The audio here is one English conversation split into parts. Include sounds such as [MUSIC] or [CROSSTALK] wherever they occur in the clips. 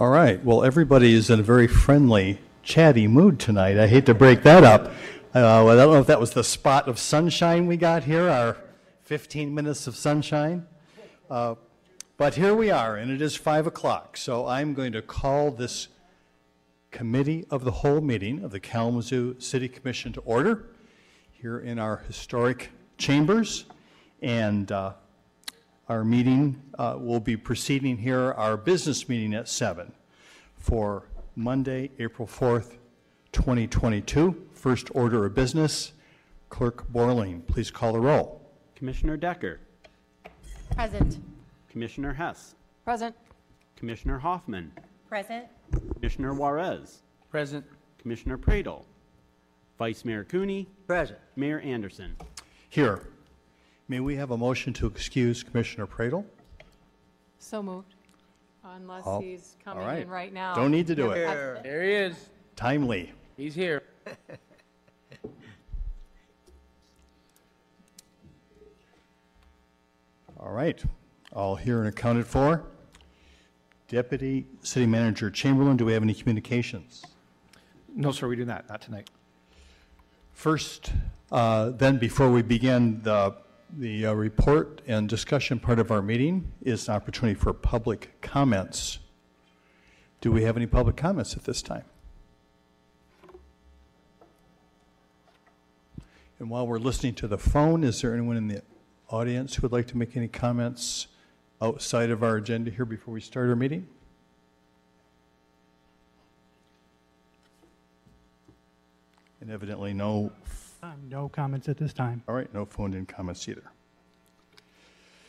All right. Well, everybody is in a very friendly, chatty mood tonight. I hate to break that up. Uh, I don't know if that was the spot of sunshine we got here, our 15 minutes of sunshine. Uh, but here we are, and it is 5 o'clock. So I'm going to call this committee of the whole meeting of the Kalamazoo City Commission to order here in our historic chambers. And uh, our meeting uh, will be proceeding here, our business meeting at 7 for Monday, April 4th, 2022. First order of business, Clerk Borling, please call the roll. Commissioner Decker, Present. Commissioner Hess, Present. Commissioner Hoffman, Present. Commissioner Juarez, Present. Commissioner Praedel, Vice Mayor Cooney, Present. Mayor Anderson. Here. May we have a motion to excuse Commissioner Praedel? So moved. Unless Oh, he's coming right. in right now. Don't need to do it. There, there he is. Timely. He's here. [LAUGHS] All right. All here and accounted for. Deputy City Manager Chamberlain, do we have any communications? No, sir, we do not, not tonight. First, uh, then, before we begin the, the uh, report and discussion part of our meeting, is an opportunity for public comments. Do we have any public comments at this time? And while we're listening to the phone, is there anyone in the audience who would like to make any comments outside of our agenda here before we start our meeting? And evidently no Uh, No comments at this time. all right, no phoned-in comments either.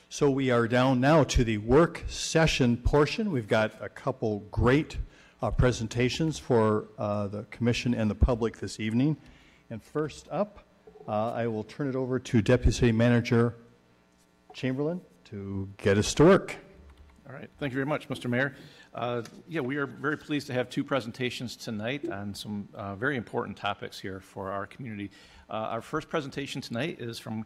So we are down now to the work session portion. We've got a couple great uh, presentations for uh, the commission and the public this evening. And first up, uh, I will turn it over to Deputy City Manager Chamberlain to get us to work. All right, thank you very much, Mr. Mayor. Uh, Yeah, we are very pleased to have two presentations tonight on some uh, very important topics here for our community. Uh, Our first presentation tonight is from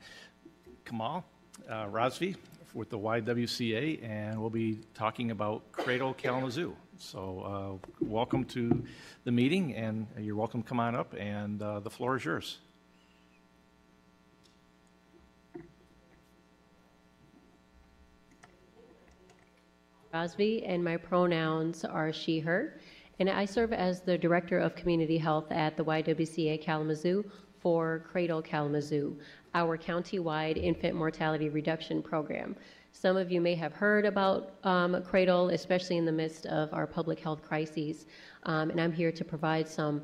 Kamal uh, Razvi with the YWCA, and we'll be talking about Cradle Kalamazoo. So uh, welcome to the meeting, and you're welcome to come on up, and uh, the floor is yours. Rosby, and my pronouns are she, her. And I serve as the Director of Community Health at the YWCA Kalamazoo for Cradle Kalamazoo, our county-wide infant mortality reduction program. Some of you may have heard about um, Cradle, especially in the midst of our public health crises. Um, and I'm here to provide some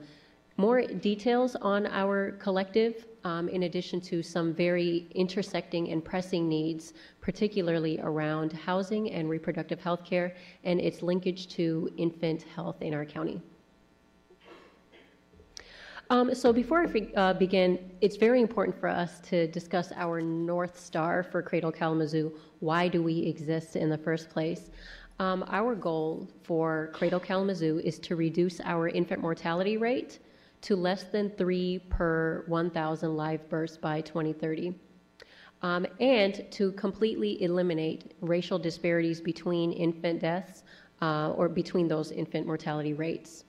more details on our collective, um, in addition to some very intersecting and pressing needs, particularly around housing and reproductive health care and its linkage to infant health in our county. Um, so before I uh, begin, it's very important for us to discuss our North Star for Cradle Kalamazoo. Why do we exist in the first place? Um, our goal for Cradle Kalamazoo is to reduce our infant mortality rate to less than three per 1,000 live births by 2030. Um, and to completely eliminate racial disparities between infant deaths uh, or between those infant mortality rates.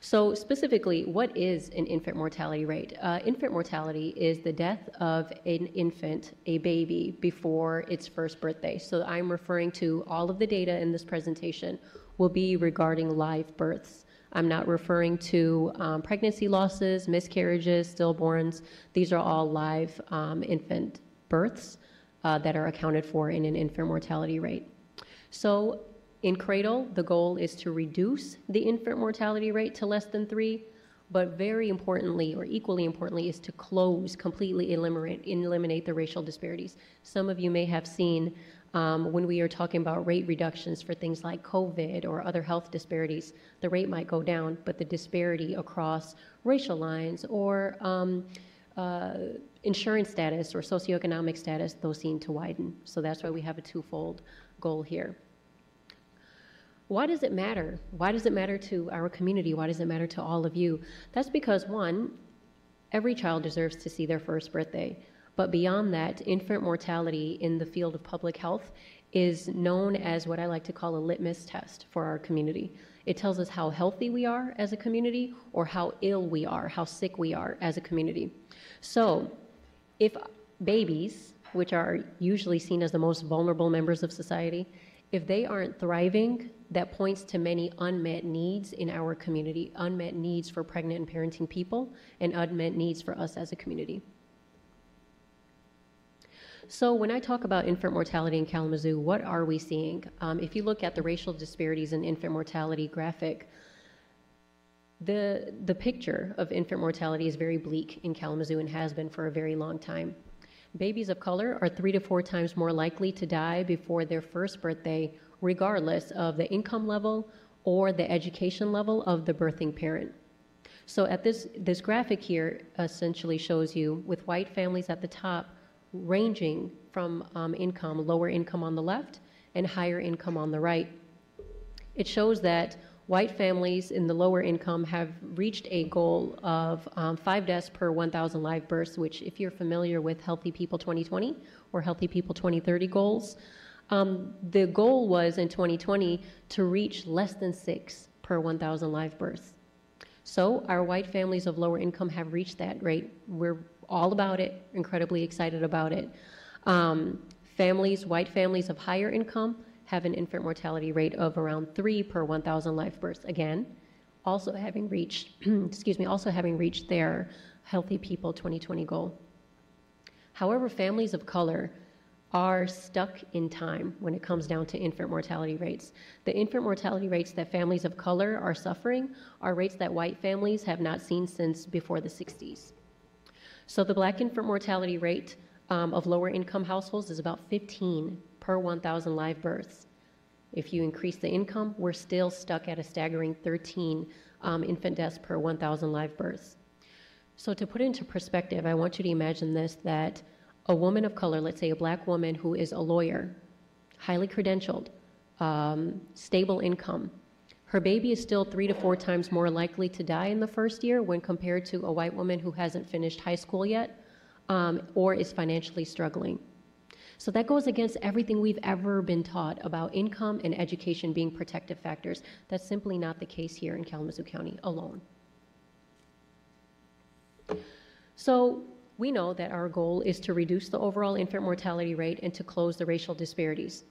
So, specifically, what is an infant mortality rate? Uh, infant mortality is the death of an infant, a baby, before its first birthday. So, I'm referring to all of the data in this presentation will be regarding live births. I'm not referring to um, pregnancy losses, miscarriages, stillborns. These are all live um, infant births uh, that are accounted for in an infant mortality rate. So, in Cradle, the goal is to reduce the infant mortality rate to less than three, but very importantly, or equally importantly, is to close, completely eliminate, eliminate the racial disparities. Some of you may have seen um, when we are talking about rate reductions for things like COVID or other health disparities, the rate might go down, but the disparity across racial lines or um, uh, insurance status or socioeconomic status, those seem to widen. So that's why we have a twofold goal here. Why does it matter? Why does it matter to our community? Why does it matter to all of you? That's because, one, every child deserves to see their first birthday. But beyond that, infant mortality in the field of public health is known as what I like to call a litmus test for our community. It tells us how healthy we are as a community or how ill we are, how sick we are as a community. So, if babies, which are usually seen as the most vulnerable members of society, if they aren't thriving, that points to many unmet needs in our community, unmet needs for pregnant and parenting people, and unmet needs for us as a community. So, when I talk about infant mortality in Kalamazoo, what are we seeing? Um, if you look at the racial disparities in infant mortality graphic, The, the picture of infant mortality is very bleak in Kalamazoo and has been for a very long time. Babies of color are three to four times more likely to die before their first birthday, regardless of the income level or the education level of the birthing parent. So at this, this graphic here essentially shows you with white families at the top ranging from um, income, lower income on the left and higher income on the right. It shows that white families in the lower income have reached a goal of um, five deaths per 1,000 live births, which, if you're familiar with Healthy People 2020 or Healthy People 2030 goals, um, the goal was in 2020 to reach less than six per 1,000 live births. So our white families of lower income have reached that rate. We're all about it, incredibly excited about it. Um, families, white families of higher income, have an infant mortality rate of around three per 1,000 live births. Again, also having reached, [CLEARS THROAT] excuse me, also having reached their Healthy People 2020 goal. However, families of color are stuck in time when it comes down to infant mortality rates. The infant mortality rates that families of color are suffering are rates that white families have not seen since before the 60s. So the black infant mortality rate um, of lower income households is about 15 per 1,000 live births. If you increase the income, we're still stuck at a staggering 13 um, infant deaths per 1,000 live births. So to put into perspective, I want you to imagine this, that a woman of color, let's say a black woman who is a lawyer, highly credentialed, um, stable income, her baby is still three to four times more likely to die in the first year when compared to a white woman who hasn't finished high school yet um, or is financially struggling. So that goes against everything we've ever been taught about income and education being protective factors. That's simply not the case here in Kalamazoo County alone. So we know that our goal is to reduce the overall infant mortality rate and to close the racial disparities.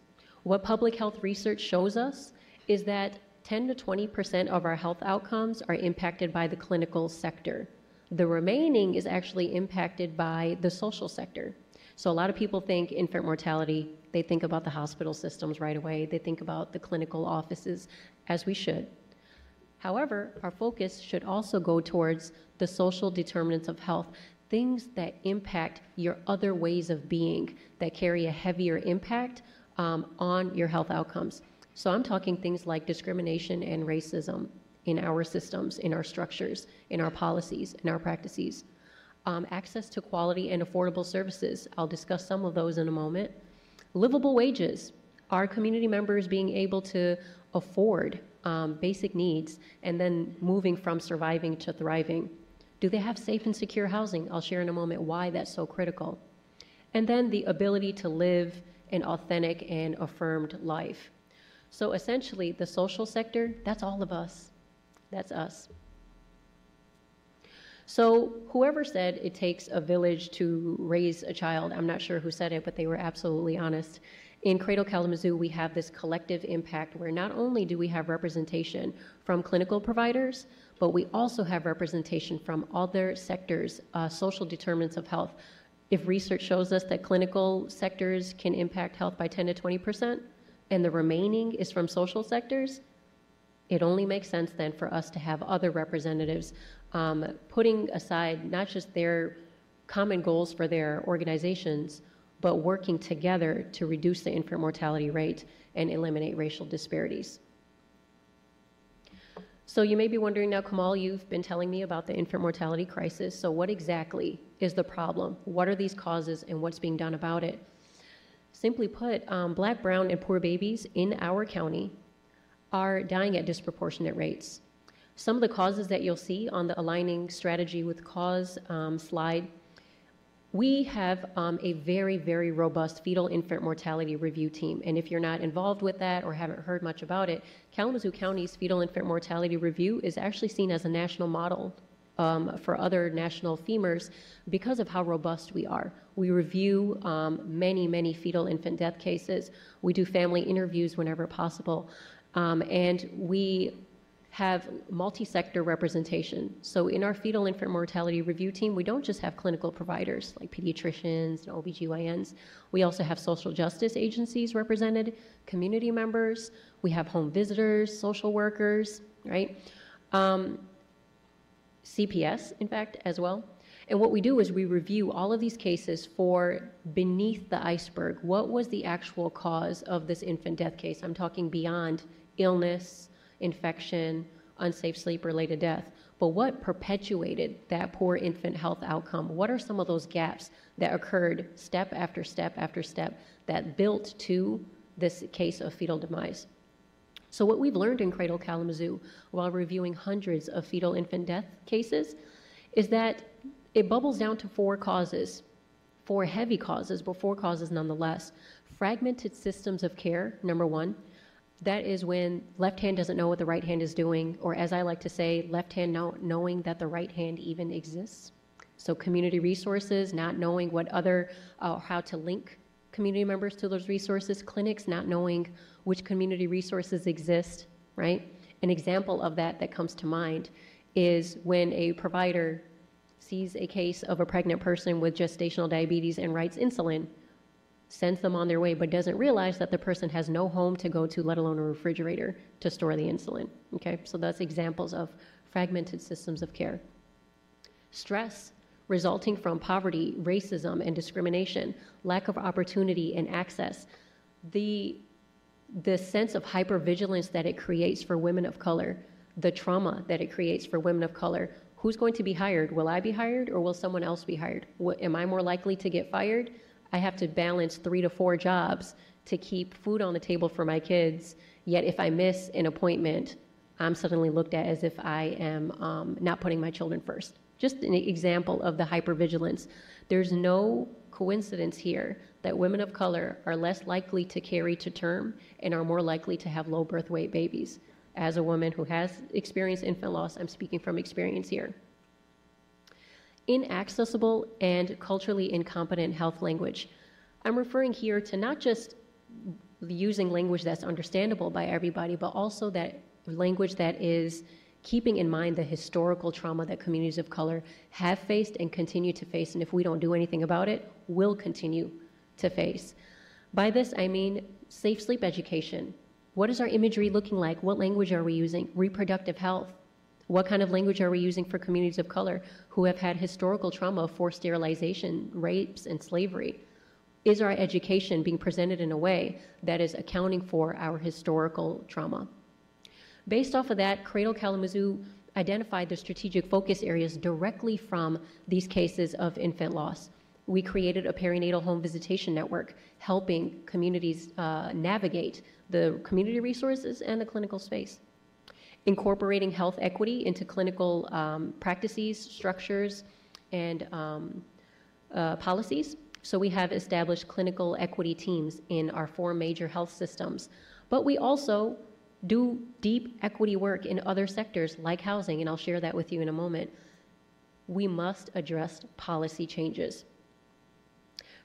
What public health research shows us is that 10 to 20% of our health outcomes are impacted by the clinical sector. The remaining is actually impacted by the social sector. So a lot of people think infant mortality, they think about the hospital systems right away, they think about the clinical offices, as we should. However, our focus should also go towards the social determinants of health, things that impact your other ways of being, that carry a heavier impact um, on your health outcomes. So I'm talking things like discrimination and racism in our systems, in our structures, in our policies, in our practices um, access to quality and affordable services. I'll discuss some of those in a moment. Livable wages. Are community members being able to afford um, basic needs and then moving from surviving to thriving? Do they have safe and secure housing? I'll share in a moment why that's so critical. And then the ability to live an authentic and affirmed life. So essentially, the social sector, that's all of us. That's us. So whoever said it takes a village to raise a child, I'm not sure who said it, but they were absolutely honest. In Cradle Kalamazoo, we have this collective impact where not only do we have representation from clinical providers, but we also have representation from other sectors, uh, social determinants of health. If research shows us that clinical sectors can impact health by 10 to 20 percent, and the remaining is from social sectors, it only makes sense then for us to have other representatives um, putting aside not just their common goals for their organizations, but working together to reduce the infant mortality rate and eliminate racial disparities. So you may be wondering now, Kamal, you've been telling me about the infant mortality crisis. So what exactly is the problem? What are these causes and what's being done about it? Simply put, um, black, brown, and poor babies in our county are dying at disproportionate rates. Some of the causes that you'll see on the aligning strategy with cause um, slide, we have um, a very, very robust fetal infant mortality review team. And if you're not involved with that or haven't heard much about it, Kalamazoo County's fetal infant mortality review is actually seen as a national model um, for other national FIMRs because of how robust we are. We review um, many, many fetal infant death cases. We do family interviews whenever possible. Um, and we have multi-sector representation. So in our fetal infant mortality review team, we don't just have clinical providers like pediatricians and OBGYNs. We also have social justice agencies represented, community members, we have home visitors, social workers, right? Um, CPS, in fact, as well. And what we do is we review all of these cases for beneath the iceberg. What was the actual cause of this infant death case? I'm talking beyond illness, infection, unsafe sleep related death. But what perpetuated that poor infant health outcome? What are some of those gaps that occurred step after step after step that built to this case of fetal demise? So, what we've learned in Cradle Kalamazoo while reviewing hundreds of fetal infant death cases is that it bubbles down to four causes, four heavy causes, but four causes nonetheless. Fragmented systems of care, number one. That is when left hand doesn't know what the right hand is doing, or as I like to say, left hand know, knowing that the right hand even exists. So community resources, not knowing what other, uh, how to link community members to those resources. Clinics, not knowing which community resources exist, right? An example of that that comes to mind is when a provider sees a case of a pregnant person with gestational diabetes and writes insulin, sends them on their way, but doesn't realize that the person has no home to go to, let alone a refrigerator to store the insulin. Okay, so that's examples of fragmented systems of care. Stress resulting from poverty, racism, and discrimination, lack of opportunity and access. The, the sense of hypervigilance that it creates for women of color, the trauma that it creates for women of color. Who's going to be hired? Will I be hired or will someone else be hired? What, am I more likely to get fired? I have to balance three to four jobs to keep food on the table for my kids. Yet, if I miss an appointment, I'm suddenly looked at as if I am um, not putting my children first. Just an example of the hypervigilance. There's no coincidence here that women of color are less likely to carry to term and are more likely to have low birth weight babies. As a woman who has experienced infant loss, I'm speaking from experience here inaccessible and culturally incompetent health language. I'm referring here to not just using language that's understandable by everybody, but also that language that is keeping in mind the historical trauma that communities of color have faced and continue to face, and if we don't do anything about it, will continue to face. By this, I mean safe sleep education. What is our imagery looking like? What language are we using? Reproductive health. What kind of language are we using for communities of color who have had historical trauma forced sterilization, rapes, and slavery? Is our education being presented in a way that is accounting for our historical trauma? Based off of that, Cradle Kalamazoo identified the strategic focus areas directly from these cases of infant loss. We created a perinatal home visitation network, helping communities uh, navigate the community resources and the clinical space incorporating health equity into clinical um, practices, structures, and um, uh, policies. So we have established clinical equity teams in our four major health systems. But we also do deep equity work in other sectors like housing, and I'll share that with you in a moment. We must address policy changes.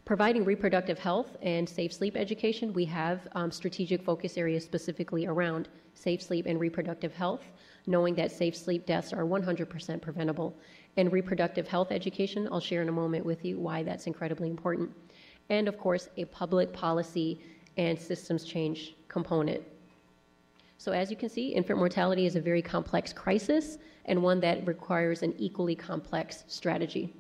Providing reproductive health and safe sleep education, we have um, strategic focus areas specifically around safe sleep and reproductive health, knowing that safe sleep deaths are 100% preventable. And reproductive health education, I'll share in a moment with you why that's incredibly important. And of course, a public policy and systems change component. So, as you can see, infant mortality is a very complex crisis and one that requires an equally complex strategy.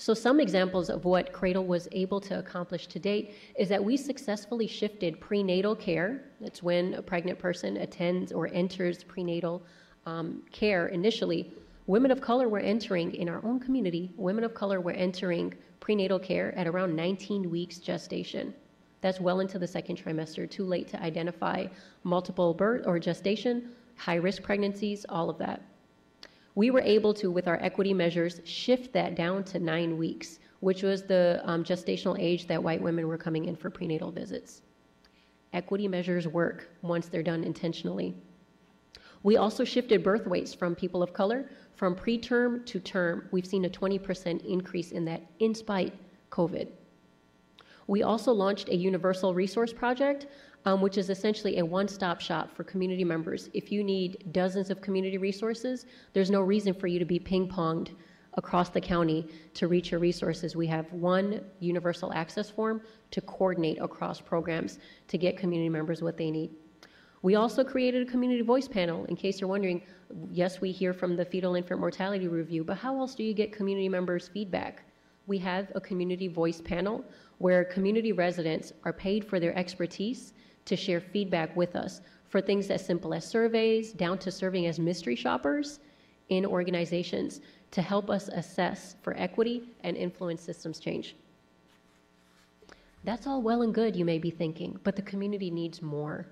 So, some examples of what Cradle was able to accomplish to date is that we successfully shifted prenatal care. That's when a pregnant person attends or enters prenatal um, care initially. Women of color were entering, in our own community, women of color were entering prenatal care at around 19 weeks gestation. That's well into the second trimester, too late to identify multiple birth or gestation, high risk pregnancies, all of that we were able to, with our equity measures, shift that down to nine weeks, which was the um, gestational age that white women were coming in for prenatal visits. Equity measures work once they're done intentionally. We also shifted birth weights from people of color from preterm to term. We've seen a 20% increase in that in spite COVID. We also launched a universal resource project um, which is essentially a one stop shop for community members. If you need dozens of community resources, there's no reason for you to be ping ponged across the county to reach your resources. We have one universal access form to coordinate across programs to get community members what they need. We also created a community voice panel. In case you're wondering, yes, we hear from the fetal infant mortality review, but how else do you get community members' feedback? We have a community voice panel where community residents are paid for their expertise to share feedback with us for things as simple as surveys, down to serving as mystery shoppers in organizations to help us assess for equity and influence systems change. That's all well and good, you may be thinking, but the community needs more.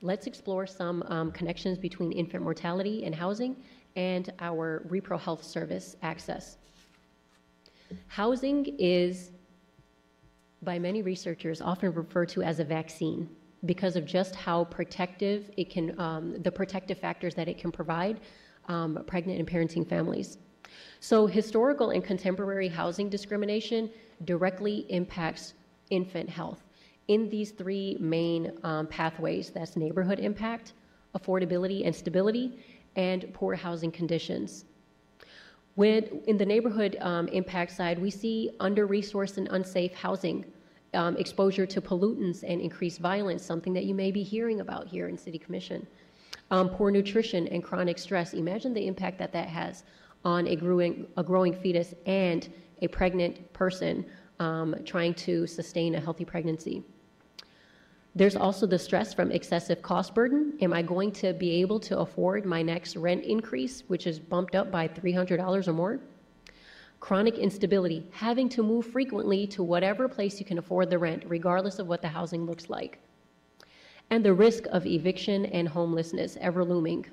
Let's explore some um, connections between infant mortality and housing and our repro health service access. Housing is, by many researchers, often referred to as a vaccine because of just how protective it can, um, the protective factors that it can provide um, pregnant and parenting families. So, historical and contemporary housing discrimination directly impacts infant health in these three main um, pathways that's neighborhood impact, affordability and stability, and poor housing conditions. When, in the neighborhood um, impact side, we see under resourced and unsafe housing, um, exposure to pollutants and increased violence, something that you may be hearing about here in City Commission. Um, poor nutrition and chronic stress. Imagine the impact that that has on a growing, a growing fetus and a pregnant person um, trying to sustain a healthy pregnancy. There's also the stress from excessive cost burden. Am I going to be able to afford my next rent increase, which is bumped up by $300 or more? Chronic instability, having to move frequently to whatever place you can afford the rent, regardless of what the housing looks like. And the risk of eviction and homelessness ever looming.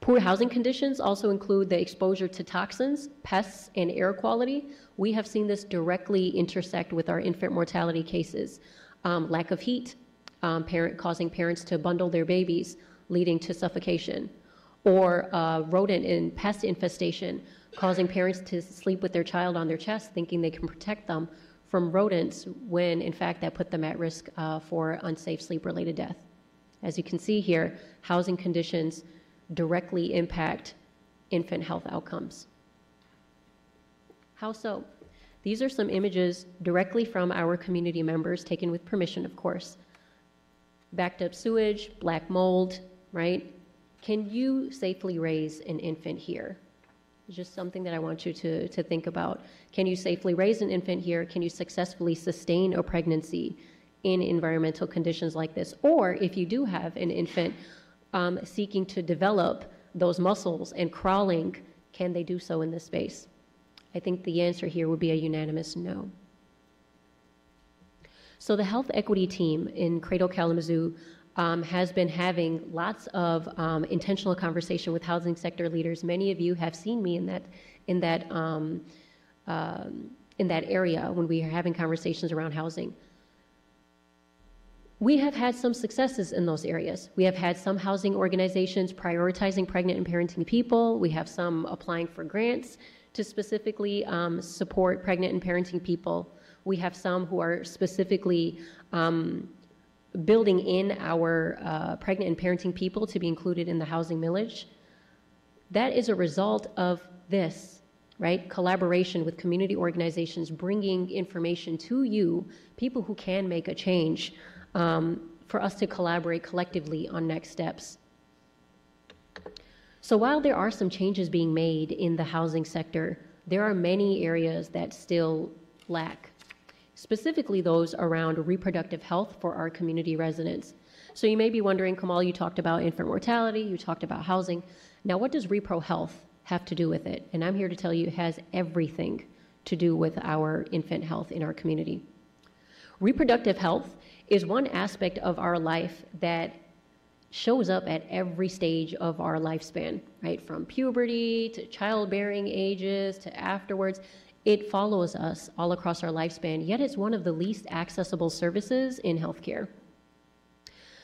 Poor housing conditions also include the exposure to toxins, pests, and air quality. We have seen this directly intersect with our infant mortality cases. Um, lack of heat, um, parent, causing parents to bundle their babies, leading to suffocation. Or uh, rodent and pest infestation, causing parents to sleep with their child on their chest, thinking they can protect them from rodents, when in fact that put them at risk uh, for unsafe sleep related death. As you can see here, housing conditions directly impact infant health outcomes. How so? These are some images directly from our community members, taken with permission, of course. Backed up sewage, black mold, right? Can you safely raise an infant here? Just something that I want you to, to think about. Can you safely raise an infant here? Can you successfully sustain a pregnancy in environmental conditions like this? Or if you do have an infant um, seeking to develop those muscles and crawling, can they do so in this space? I think the answer here would be a unanimous no. So the health equity team in Cradle Kalamazoo um, has been having lots of um, intentional conversation with housing sector leaders. Many of you have seen me in that in that um, um in that area when we are having conversations around housing. We have had some successes in those areas. We have had some housing organizations prioritizing pregnant and parenting people. We have some applying for grants to specifically um, support pregnant and parenting people. We have some who are specifically um, building in our uh, pregnant and parenting people to be included in the housing millage. That is a result of this, right? Collaboration with community organizations, bringing information to you, people who can make a change um, for us to collaborate collectively on next steps. So while there are some changes being made in the housing sector, there are many areas that still lack, specifically those around reproductive health for our community residents. So you may be wondering, Kamal, you talked about infant mortality, you talked about housing. Now, what does repro health have to do with it? And I'm here to tell you it has everything to do with our infant health in our community. Reproductive health is one aspect of our life that shows up at every stage of our lifespan, right? From puberty to childbearing ages to afterwards. It follows us all across our lifespan, yet it's one of the least accessible services in healthcare.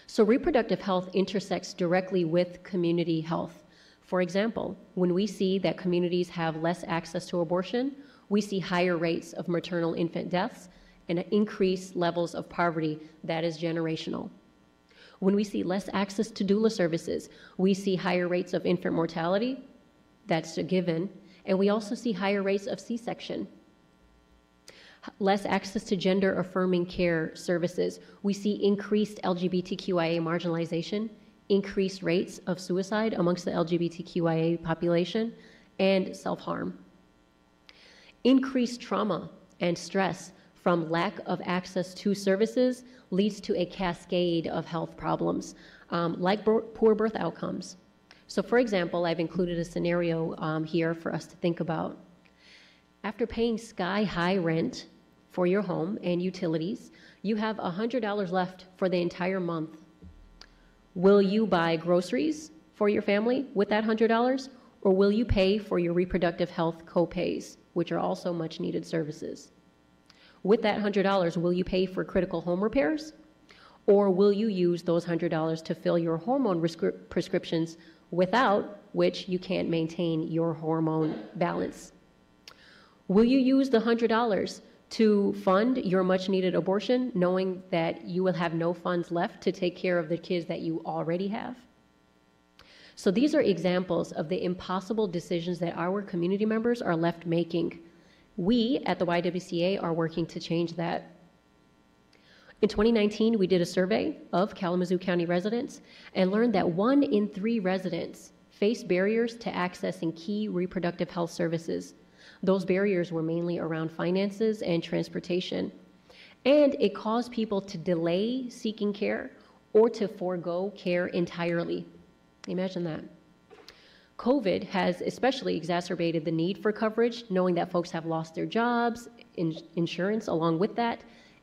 So, reproductive health intersects directly with community health. For example, when we see that communities have less access to abortion, we see higher rates of maternal infant deaths and increased levels of poverty that is generational. When we see less access to doula services, we see higher rates of infant mortality, that's a given, and we also see higher rates of C section. less access to gender affirming care services. We see increased LGBTQIA marginalization, increased rates of suicide amongst the LGBTQIA population, and self harm. Increased trauma and stress from lack of access to services leads to a cascade of health problems, um, like poor birth outcomes. So, for example, I've included a scenario um, here for us to think about. After paying sky high rent for your home and utilities, you have $100 left for the entire month. Will you buy groceries for your family with that $100? Or will you pay for your reproductive health copays, which are also much needed services? With that $100, will you pay for critical home repairs? Or will you use those $100 to fill your hormone rescri- prescriptions without which you can't maintain your hormone balance? Will you use the $100 to fund your much needed abortion, knowing that you will have no funds left to take care of the kids that you already have? So these are examples of the impossible decisions that our community members are left making. We at the YWCA are working to change that. In 2019, we did a survey of Kalamazoo County residents and learned that one in three residents face barriers to accessing key reproductive health services. Those barriers were mainly around finances and transportation. And it caused people to delay seeking care or to forego care entirely. Imagine that. COVID has especially exacerbated the need for coverage, knowing that folks have lost their jobs, in, insurance along with that,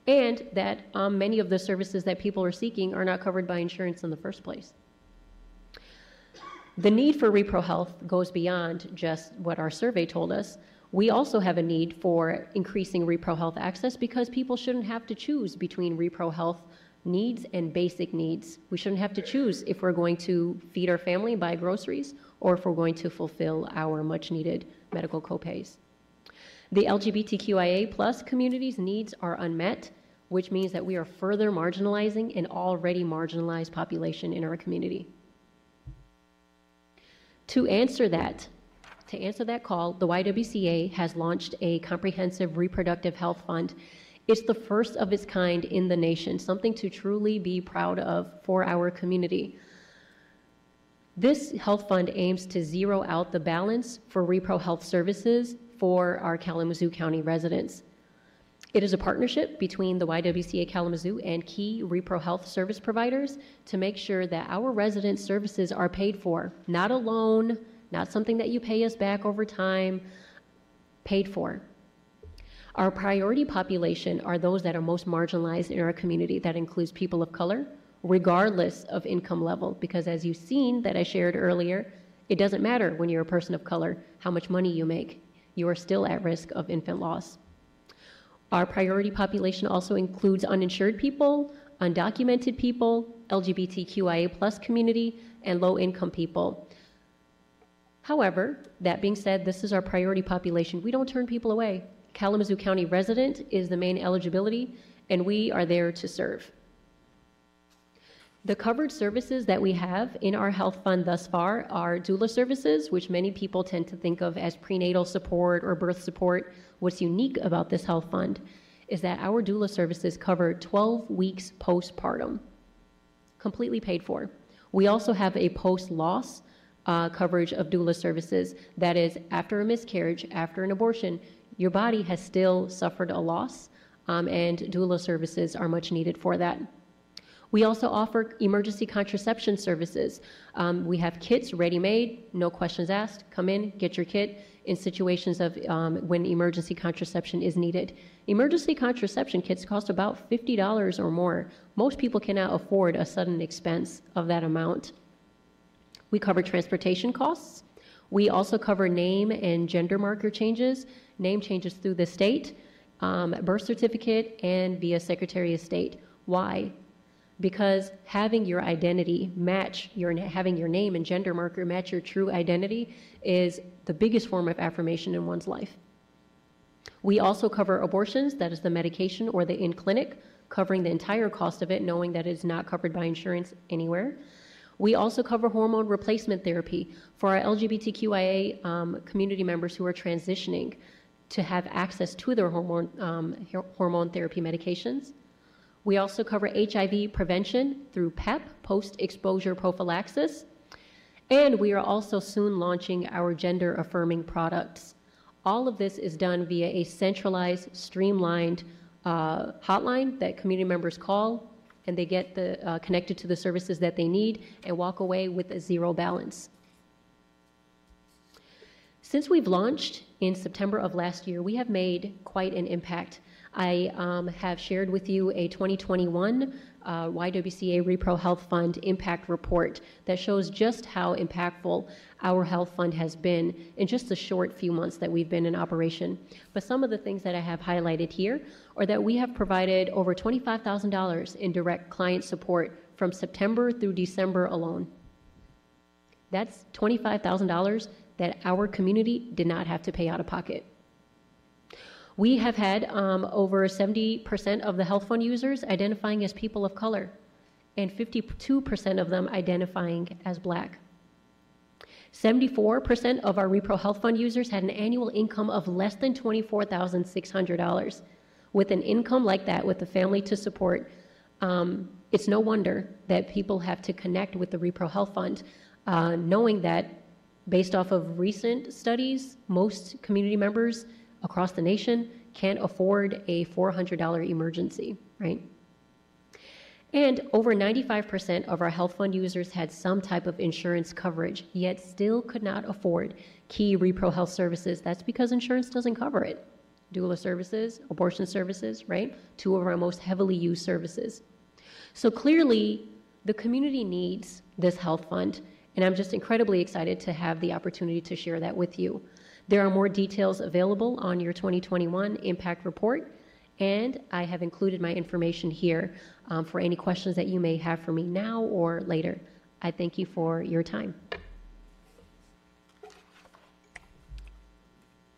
and that um, many of the services that people are seeking are not covered by insurance in the first place. The need for repro health goes beyond just what our survey told us. We also have a need for increasing repro health access because people shouldn't have to choose between repro health needs and basic needs. We shouldn't have to choose if we're going to feed our family, and buy groceries, or if we're going to fulfill our much needed medical copays. The LGBTQIA plus community's needs are unmet, which means that we are further marginalizing an already marginalized population in our community. To answer that, to answer that call, the YWCA has launched a comprehensive reproductive health fund. It's the first of its kind in the nation, something to truly be proud of for our community. This health fund aims to zero out the balance for repro health services for our Kalamazoo County residents. It is a partnership between the YWCA Kalamazoo and key repro health service providers to make sure that our resident services are paid for, not a loan, not something that you pay us back over time, paid for. Our priority population are those that are most marginalized in our community. That includes people of color, regardless of income level, because as you've seen that I shared earlier, it doesn't matter when you're a person of color how much money you make, you are still at risk of infant loss. Our priority population also includes uninsured people, undocumented people, LGBTQIA plus community, and low income people. However, that being said, this is our priority population. We don't turn people away. Kalamazoo County resident is the main eligibility, and we are there to serve. The covered services that we have in our health fund thus far are doula services, which many people tend to think of as prenatal support or birth support. What's unique about this health fund is that our doula services cover 12 weeks postpartum, completely paid for. We also have a post loss uh, coverage of doula services. That is, after a miscarriage, after an abortion, your body has still suffered a loss, um, and doula services are much needed for that. We also offer emergency contraception services. Um, we have kits ready made, no questions asked. Come in, get your kit in situations of um, when emergency contraception is needed. Emergency contraception kits cost about $50 or more. Most people cannot afford a sudden expense of that amount. We cover transportation costs. We also cover name and gender marker changes, name changes through the state, um, birth certificate, and via Secretary of State. Why? Because having your identity match your having your name and gender marker match your true identity is the biggest form of affirmation in one's life. We also cover abortions, that is the medication or the in clinic, covering the entire cost of it, knowing that it is not covered by insurance anywhere. We also cover hormone replacement therapy for our LGBTQIA um, community members who are transitioning. to have access to their hormone, um, hormone therapy medications. We also cover HIV prevention through PEP, post exposure prophylaxis. And we are also soon launching our gender affirming products. All of this is done via a centralized, streamlined uh, hotline that community members call, and they get the, uh, connected to the services that they need and walk away with a zero balance. Since we've launched in September of last year, we have made quite an impact. I um, have shared with you a 2021 uh, YWCA Repro Health Fund impact report that shows just how impactful our health fund has been in just the short few months that we've been in operation. But some of the things that I have highlighted here are that we have provided over $25,000 in direct client support from September through December alone. That's $25,000 that our community did not have to pay out of pocket. We have had um, over 70% of the health fund users identifying as people of color, and 52% of them identifying as black. 74% of our Repro Health Fund users had an annual income of less than $24,600. With an income like that, with a family to support, um, it's no wonder that people have to connect with the Repro Health Fund, uh, knowing that based off of recent studies, most community members across the nation can't afford a $400 emergency, right? And over 95% of our health fund users had some type of insurance coverage, yet still could not afford key repro health services. That's because insurance doesn't cover it. Doula services, abortion services, right? Two of our most heavily used services. So clearly, the community needs this health fund, and I'm just incredibly excited to have the opportunity to share that with you. There are more details available on your 2021 impact report, and I have included my information here um, for any questions that you may have for me now or later. I thank you for your time.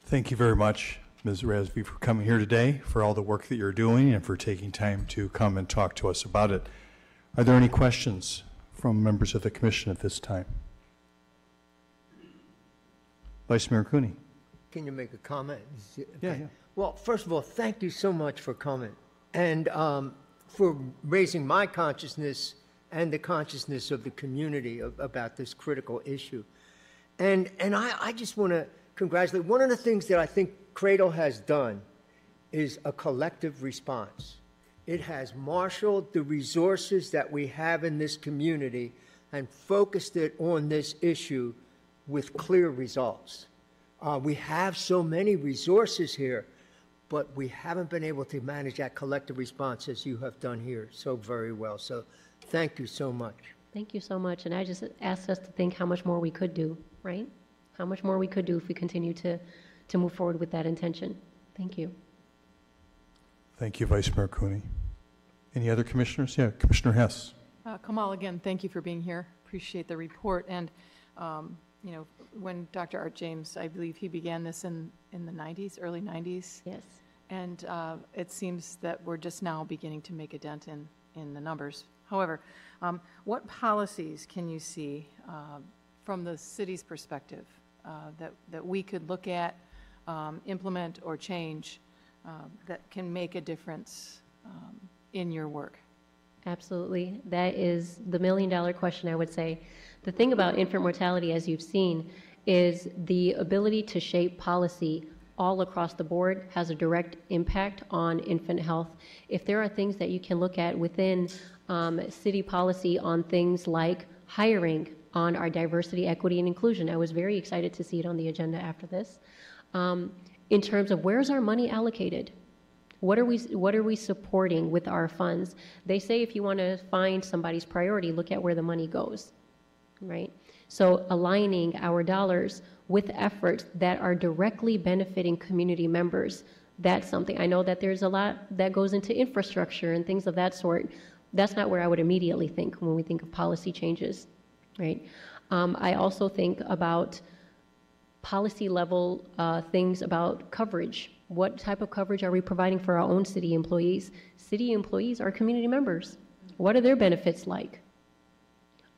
Thank you very much, Ms. Rasby, for coming here today, for all the work that you're doing, and for taking time to come and talk to us about it. Are there any questions from members of the commission at this time? Vice Mayor Cooney. Can you make a comment? Yeah, yeah. Well, first of all, thank you so much for coming and um, for raising my consciousness and the consciousness of the community of, about this critical issue. And, and I, I just want to congratulate. One of the things that I think Cradle has done is a collective response. It has marshaled the resources that we have in this community and focused it on this issue with clear results. Uh, we have so many resources here, but we haven't been able to manage that collective response as you have done here so very well. So thank you so much. Thank you so much. And I just asked us to think how much more we could do, right? How much more we could do if we continue to, to move forward with that intention. Thank you. Thank you, Vice Mayor Cooney. Any other commissioners? Yeah, Commissioner Hess. Uh, Kamal, again, thank you for being here. Appreciate the report. And, um, you know, when Dr. Art James, I believe he began this in, in the 90s, early 90s. Yes. And uh, it seems that we're just now beginning to make a dent in, in the numbers. However, um, what policies can you see uh, from the city's perspective uh, that, that we could look at, um, implement, or change um, that can make a difference um, in your work? Absolutely. That is the million dollar question, I would say. The thing about infant mortality, as you've seen, is the ability to shape policy all across the board has a direct impact on infant health. If there are things that you can look at within um, city policy on things like hiring, on our diversity, equity, and inclusion, I was very excited to see it on the agenda after this. Um, in terms of where's our money allocated? What are we what are we supporting with our funds? They say if you want to find somebody's priority, look at where the money goes. Right? So aligning our dollars with efforts that are directly benefiting community members. That's something I know that there's a lot that goes into infrastructure and things of that sort. That's not where I would immediately think when we think of policy changes, right? Um, I also think about policy level uh, things about coverage. What type of coverage are we providing for our own city employees? City employees are community members. What are their benefits like?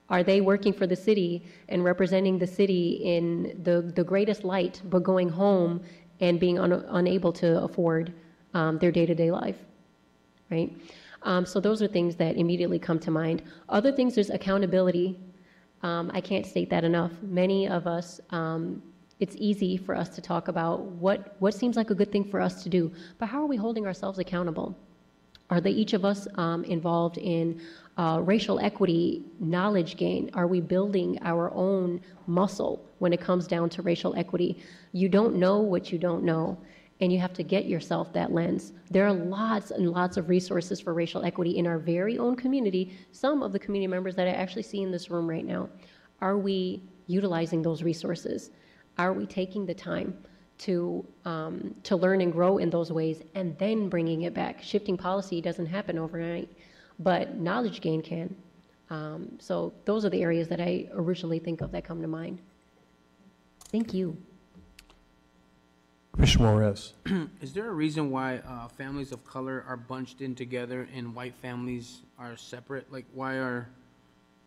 Are they working for the city and representing the city in the, the greatest light, but going home and being un- unable to afford um, their day-to-day life right? Um, so those are things that immediately come to mind. Other things, there's accountability. Um, I can't state that enough. Many of us, um, it's easy for us to talk about what, what seems like a good thing for us to do, but how are we holding ourselves accountable? Are they each of us um, involved in uh, racial equity knowledge gain? Are we building our own muscle when it comes down to racial equity? You don't know what you don't know and you have to get yourself that lens. There are lots and lots of resources for racial equity in our very own community. Some of the community members that I actually see in this room right now. Are we utilizing those resources? Are we taking the time to um, to learn and grow in those ways, and then bringing it back? Shifting policy doesn't happen overnight, but knowledge gain can. Um, so those are the areas that I originally think of that come to mind. Thank you. Commissioner Morez. [CLEARS THROAT] Is there a reason why uh, families of color are bunched in together and white families are separate? Like, why are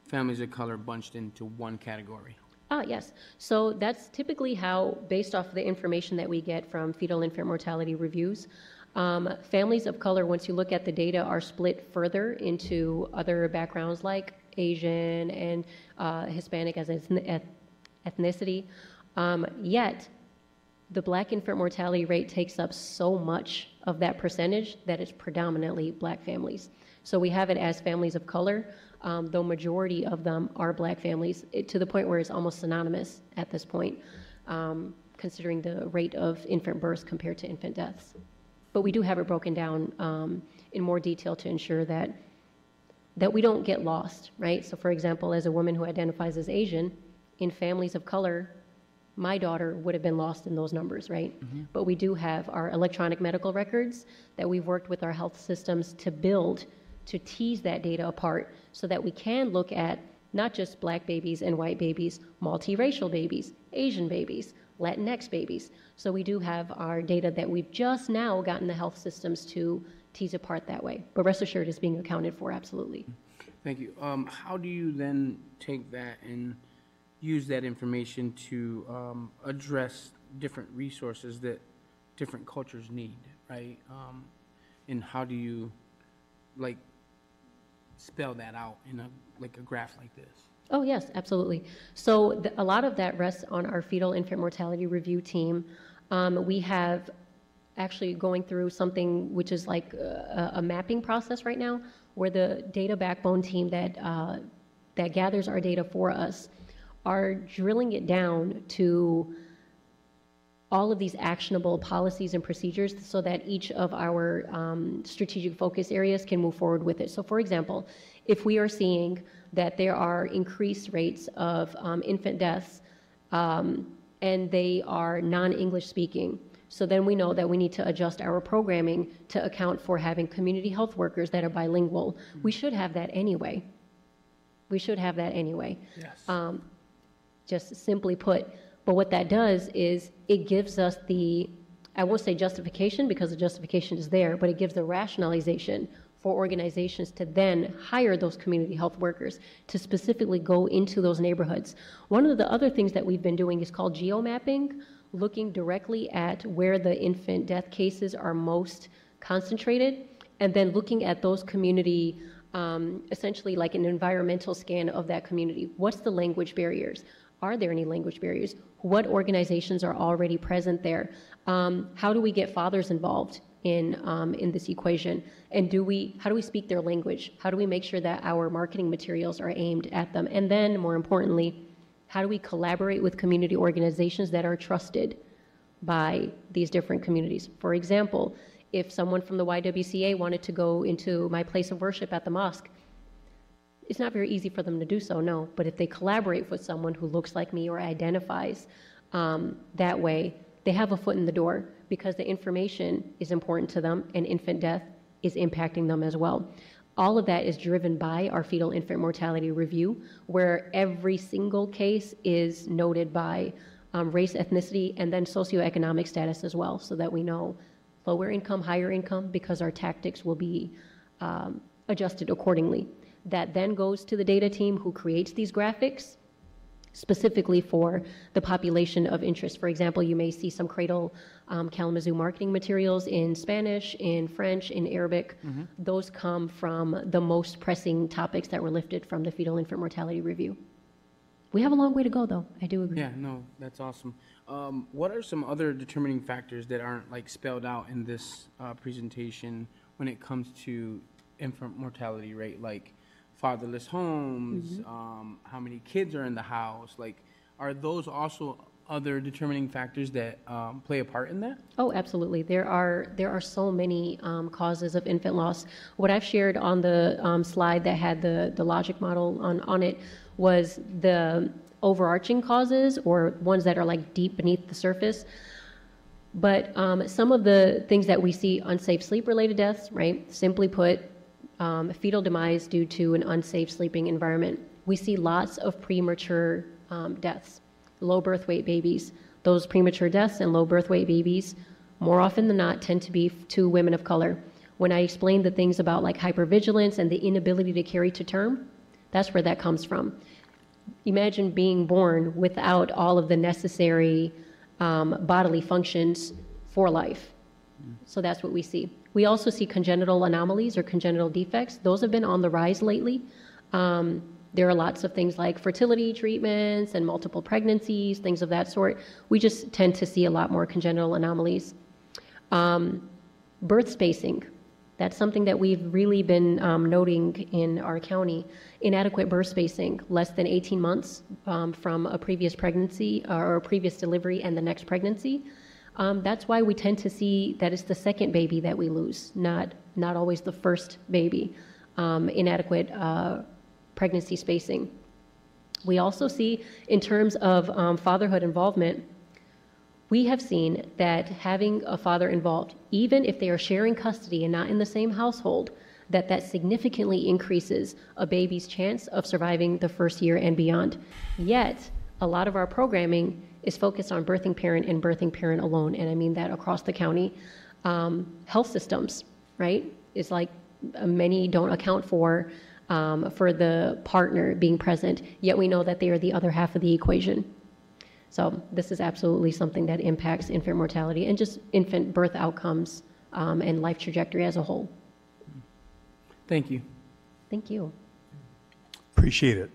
families of color bunched into one category? Ah, yes. So that's typically how, based off the information that we get from fetal infant mortality reviews, um, families of color, once you look at the data, are split further into other backgrounds like Asian and uh, Hispanic as an ethnicity. Um, yet, the black infant mortality rate takes up so much of that percentage that it's predominantly black families. So we have it as families of color, um, though majority of them are black families, it, to the point where it's almost synonymous at this point, um, considering the rate of infant births compared to infant deaths. But we do have it broken down um, in more detail to ensure that that we don't get lost, right? So, for example, as a woman who identifies as Asian, in families of color, my daughter would have been lost in those numbers, right? Mm-hmm. But we do have our electronic medical records that we've worked with our health systems to build to tease that data apart so that we can look at not just black babies and white babies, multiracial babies, Asian babies, Latinx babies. So we do have our data that we've just now gotten the health systems to tease apart that way. But rest assured, it's being accounted for absolutely. Thank you. Um, how do you then take that and use that information to um, address different resources that different cultures need, right? Um, and how do you like spell that out in a like a graph like this? Oh yes, absolutely. So the, a lot of that rests on our fetal infant mortality review team. Um, we have actually going through something which is like a, a, mapping process right now, where the data backbone team that uh, that gathers our data for us are drilling it down to all of these actionable policies and procedures so that each of our um, strategic focus areas can move forward with it. So, for example, if we are seeing that there are increased rates of um, infant deaths um, and they are non English speaking, so then we know that we need to adjust our programming to account for having community health workers that are bilingual. We should have that anyway. We should have that anyway. Yes. Um, just simply put. But what that does is it gives us the, I won't say justification because the justification is there, but it gives the rationalization for organizations to then hire those community health workers to specifically go into those neighborhoods. One of the other things that we've been doing is called geomapping, looking directly at where the infant death cases are most concentrated, and then looking at those community, um, essentially like an environmental scan of that community. What's the language barriers? Are there any language barriers? What organizations are already present there? Um, how do we get fathers involved in, um, in this equation? And do we, how do we speak their language? How do we make sure that our marketing materials are aimed at them? And then, more importantly, how do we collaborate with community organizations that are trusted by these different communities? For example, if someone from the YWCA wanted to go into my place of worship at the mosque, it's not very easy for them to do so, no. But if they collaborate with someone who looks like me or identifies um, that way, they have a foot in the door because the information is important to them and infant death is impacting them as well. All of that is driven by our fetal infant mortality review, where every single case is noted by um, race, ethnicity, and then socioeconomic status as well, so that we know lower income, higher income, because our tactics will be um, adjusted accordingly that then goes to the data team who creates these graphics specifically for the population of interest. For example, you may see some Cradle um, Kalamazoo marketing materials in Spanish, in French, in Arabic. Those come from the most pressing topics that were lifted from the fetal infant mortality review. We have a long way to go, though. I do agree. Yeah, no, that's awesome. Um, what are some other determining factors that aren't like spelled out in this uh, presentation when it comes to infant mortality rate, like fatherless homes, um, how many kids are in the house? Like, are those also other determining factors that um, play a part in that? Oh, absolutely. There are there are so many um, causes of infant loss. What I've shared on the um, slide that had the the logic model on on it was the overarching causes or ones that are like deep beneath the surface. But um, some of the things that we see unsafe sleep related deaths, right? Simply put, um, fetal demise due to an unsafe sleeping environment. We see lots of premature um, deaths, low birth weight babies. Those premature deaths and low birth weight babies, more often than not, tend to be to women of color. When I explain the things about like hypervigilance and the inability to carry to term, that's where that comes from. Imagine being born without all of the necessary um, bodily functions for life. So that's what we see. We also see congenital anomalies or congenital defects. Those have been on the rise lately. Um, there are lots of things like fertility treatments and multiple pregnancies, things of that sort. We just tend to see a lot more congenital anomalies. Um, birth spacing. That's something that we've really been um, noting in our county. Inadequate birth spacing, less than 18 months um, from a previous pregnancy or a previous delivery and the next pregnancy. Um, that's why we tend to see that it's the second baby that we lose, not not always the first baby. Um, inadequate uh, pregnancy spacing. We also see, in terms of um, fatherhood involvement, we have seen that having a father involved, even if they are sharing custody and not in the same household, that that significantly increases a baby's chance of surviving the first year and beyond. Yet, a lot of our programming is focused on birthing parent and birthing parent alone, and I mean that across the county. Um, health systems, right? Is like uh, many don't account for um, for the partner being present, yet we know that they are the other half of the equation. So this is absolutely something that impacts infant mortality and just infant birth outcomes um, and life trajectory as a whole. Thank you. Thank you. Appreciate it.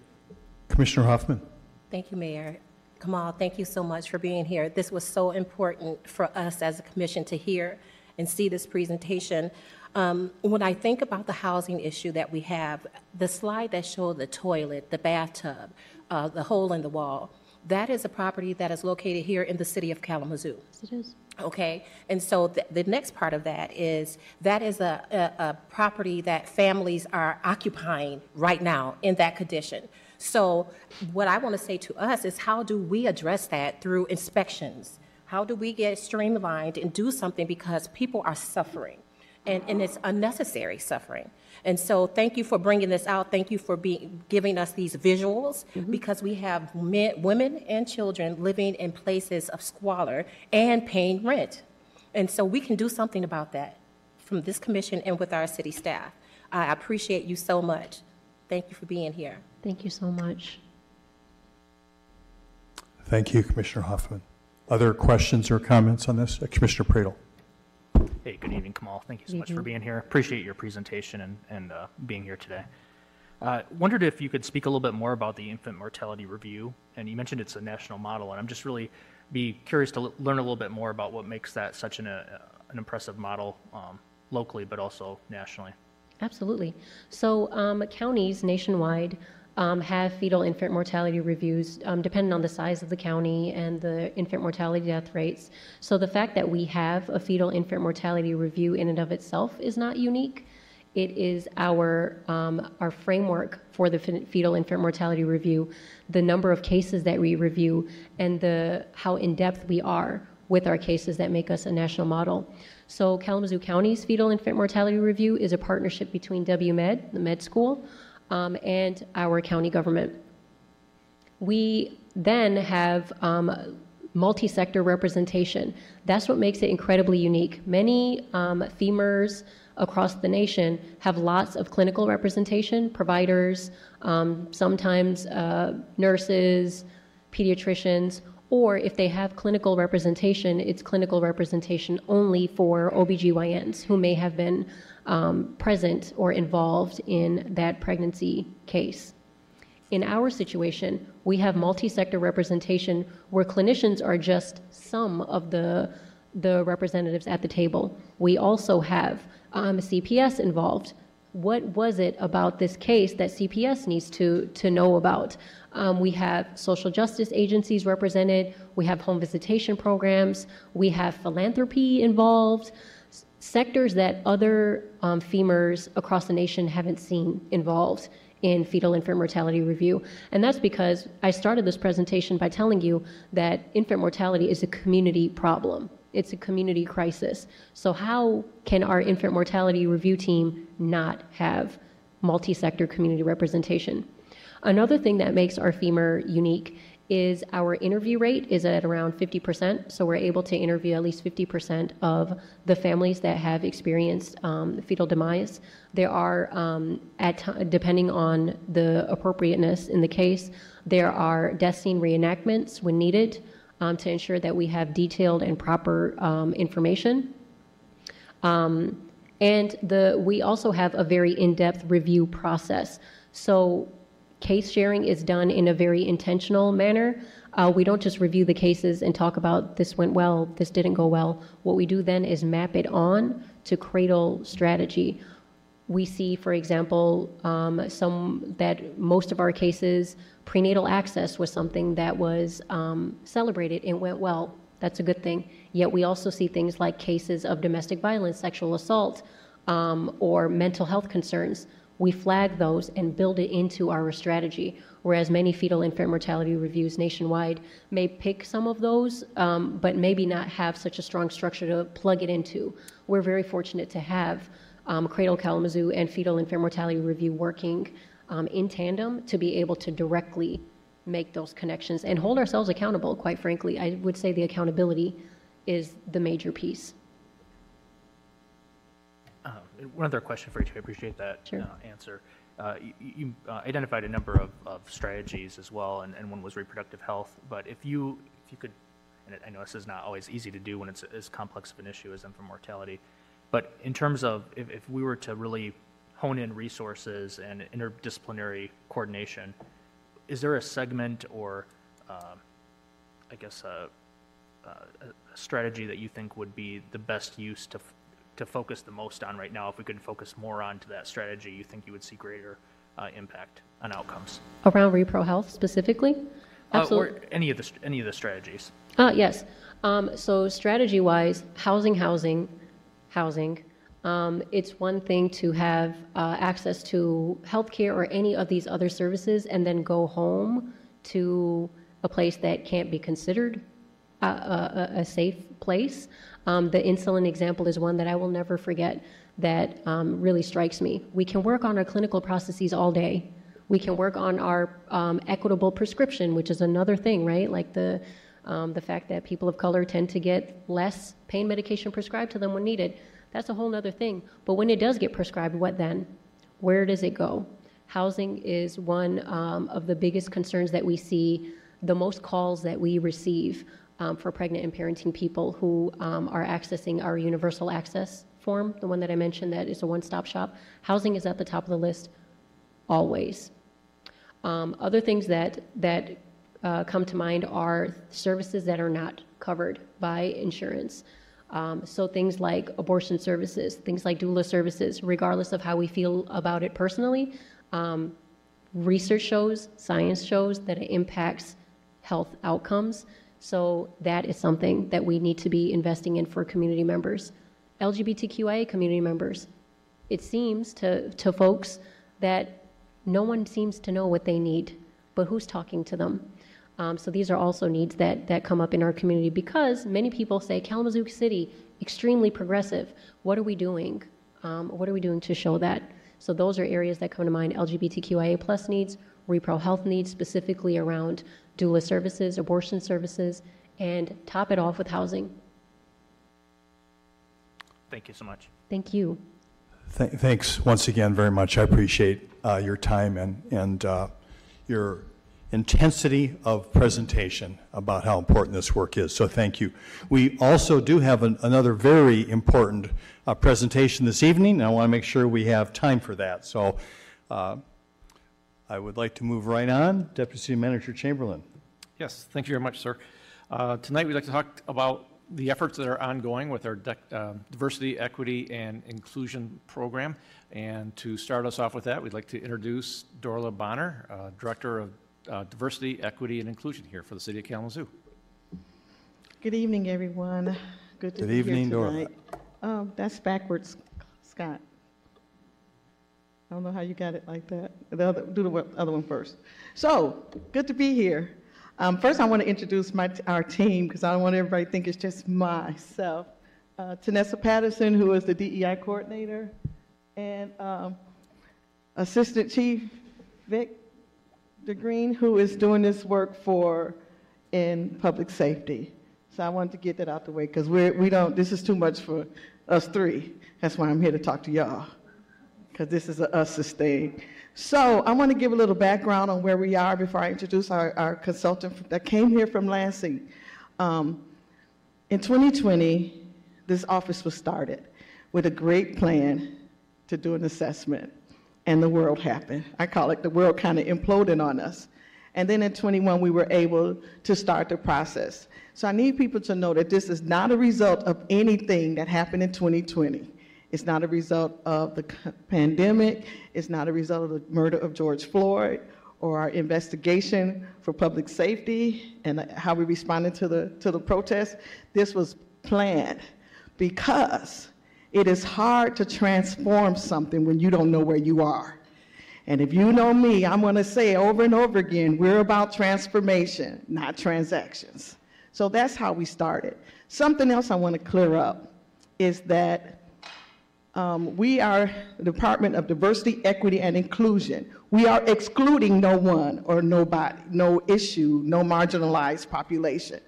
Commissioner Hoffman? Thank you, Mayor. Kamal, thank you so much for being here. This was so important for us as a commission to hear and see this presentation. Um, when I think about the housing issue that we have, the slide that showed the toilet, the bathtub, uh, the hole in the wall, that is a property that is located here in the city of Kalamazoo. Yes, it is. Okay, and so th- the next part of that is, that is a, a, a property that families are occupying right now in that condition. So what I want to say to us is how do we address that through inspections? How do we get streamlined and do something because people are suffering? And, and it's unnecessary suffering. And so thank you for bringing this out. Thank you for being, giving us these visuals mm-hmm. because we have men, women and children living in places of squalor and paying rent. And so we can do something about that from this commission and with our city staff. I appreciate you so much. Thank you for being here. Thank you so much. Thank you, Commissioner Hoffman. Other questions or comments on this? Uh, Commissioner Praedel? Hey, good evening, Kamal. Thank you so Good much for being here. Appreciate your presentation and, and uh, being here today. Uh, wondered if you could speak a little bit more about the infant mortality review. And you mentioned it's a national model, and I'm just really be curious to l- learn a little bit more about what makes that such an, uh, an impressive model um, locally, but also nationally. Absolutely. So um, counties nationwide um, have fetal infant mortality reviews um, depending on the size of the county and the infant mortality death rates. So the fact that we have a fetal infant mortality review in and of itself is not unique. It is our, um, our framework for the fetal infant mortality review, the number of cases that we review, and the, how in-depth we are with our cases that make us a national model. So Kalamazoo County's fetal infant mortality review is a partnership between WMed, the med school, um, and our county government. We then have um, multi-sector representation. That's what makes it incredibly unique. Many um, FIMRs across the nation have lots of clinical representation, providers, um, sometimes uh, nurses, pediatricians, or if they have clinical representation, it's clinical representation only for OBGYNs who may have been um, present or involved in that pregnancy case. In our situation, we have multi-sector representation where clinicians are just some of the, the representatives at the table. We also have um, CPS involved. What was it about this case that CPS needs to, to know about? Um, we have social justice agencies represented, we have home visitation programs, we have philanthropy involved, sectors that other um, FIMRs across the nation haven't seen involved in fetal infant mortality review. And that's because I started this presentation by telling you that infant mortality is a community problem. It's a community crisis. So, how can our infant mortality review team not have multi sector community representation? Another thing that makes our FIMR unique is our interview rate is at around 50%. So we're able to interview at least 50% of the families that have experienced um, fetal demise. There are, um, at t- depending on the appropriateness in the case, there are death scene reenactments when needed um, to ensure that we have detailed and proper um, information. Um, and the, we also have a very in-depth review process. So case sharing is done in a very intentional manner. Uh, we don't just review the cases and talk about this went well, this didn't go well. What we do then is map it on to cradle strategy. We see, for example, um, some that most of our cases, prenatal access was something that was um, celebrated and went well. That's a good thing. Yet we also see things like cases of domestic violence, sexual assault, um, or mental health concerns we flag those and build it into our strategy. Whereas many fetal infant mortality reviews nationwide may pick some of those, um, but maybe not have such a strong structure to plug it into. We're very fortunate to have um, Cradle Kalamazoo and Fetal Infant Mortality Review working um, in tandem to be able to directly make those connections and hold ourselves accountable, quite frankly. I would say the accountability is the major piece. Uh, One other question for you, too. I appreciate that Sure. uh, answer. Uh, You you, uh, identified a number of of strategies as well, and and one was reproductive health. But if you, if you could, and I know this is not always easy to do when it's as complex of an issue as infant mortality, but in terms of if if we were to really hone in resources and interdisciplinary coordination, is there a segment or, um, I guess, a uh, a strategy that you think would be the best use to, to focus the most on right now? If we could focus more on to that strategy, you think you would see greater uh, impact on outcomes? Around repro health specifically? Uh, Or any of the, any of the strategies? Uh, yes. Um, so strategy wise, housing, housing, housing. Um, it's one thing to have uh, access to healthcare or any of these other services and then go home to a place that can't be considered a, a, a safe place. Um, the insulin example is one that I will never forget that um, really strikes me. We can work on our clinical processes all day. We can work on our um, equitable prescription, which is another thing, right? Like the, um, the fact that people of color tend to get less pain medication prescribed to them when needed. That's a whole other thing. But when it does get prescribed, what then? Where does it go? Housing is one um, of the biggest concerns that we see, the most calls that we receive um, for pregnant and parenting people who um, are accessing our universal access form, the one that I mentioned that is a one stop shop. Housing is at the top of the list always. Um, other things that, that uh, come to mind are services that are not covered by insurance. Um, so things like abortion services, things like doula services, regardless of how we feel about it personally, um, research shows, science shows that it impacts health outcomes. So that is something that we need to be investing in for community members. LGBTQIA community members, it seems to, to folks that no one seems to know what they need, but who's talking to them? Um, so these are also needs that, that come up in our community because many people say Kalamazoo City, extremely progressive. What are we doing? Um, what are we doing to show that? So those are areas that come to mind, LGBTQIA plus needs, repro health needs, specifically around doula services, abortion services, and top it off with housing. Thank you so much. Thank you. Th- Thanks once again very much. I appreciate uh, your time and, and uh, your intensity of presentation about how important this work is, so thank you. We also do have an- another very important uh, presentation this evening, and I want to make sure we have time for that. So uh, I would like to move right on. Deputy City Manager Chamberlain. Yes, thank you very much, sir. Uh, Tonight, we'd like to talk about the efforts that are ongoing with our dec- uh, diversity, equity, and inclusion program. And to start us off with that, we'd like to introduce Dorla Bonner, uh, Director of uh, Diversity, Equity, and Inclusion here for the City of Kalamazoo. Good evening, everyone. Good to Good be evening, Dora. tonight. Um, That's backwards, Scott. I don't know how you got it like that. The other, do the other one first. So, good to be here. Um, First, I want to introduce my, our team, because I don't want everybody to think it's just myself. Uh, Tanessa Patterson, who is the DEI coordinator, and um, Assistant Chief Vic DeGreen, who is doing this work for, in public safety. So I wanted to get that out the way, because we don't, this is too much for us three. That's why I'm here to talk to y'all, because this is a us thing. So I want to give a little background on where we are before I introduce our, our consultant that came here from Lansing. Um, in 2020, this office was started with a great plan to do an assessment, and the world happened. I call it the world kind of imploded on us. And then in 21, we were able to start the process. So I need people to know that this is not a result of anything that happened in 2020. It's not a result of the pandemic. It's not a result of the murder of George Floyd or our investigation for public safety and how we responded to the, to the protests. This was planned because it is hard to transform something when you don't know where you are. And if you know me, I'm going to say over and over again, we're about transformation, not transactions. So that's how we started. Something else I want to clear up is that um, we are the Department of Diversity, Equity, and Inclusion. We are excluding no one or nobody, no issue, no marginalized population.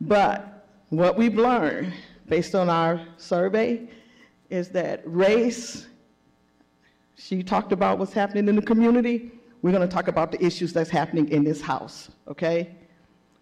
But what we've learned based on our survey is that race, she talked about what's happening in the community. We're going to talk about the issues that's happening in this house, okay?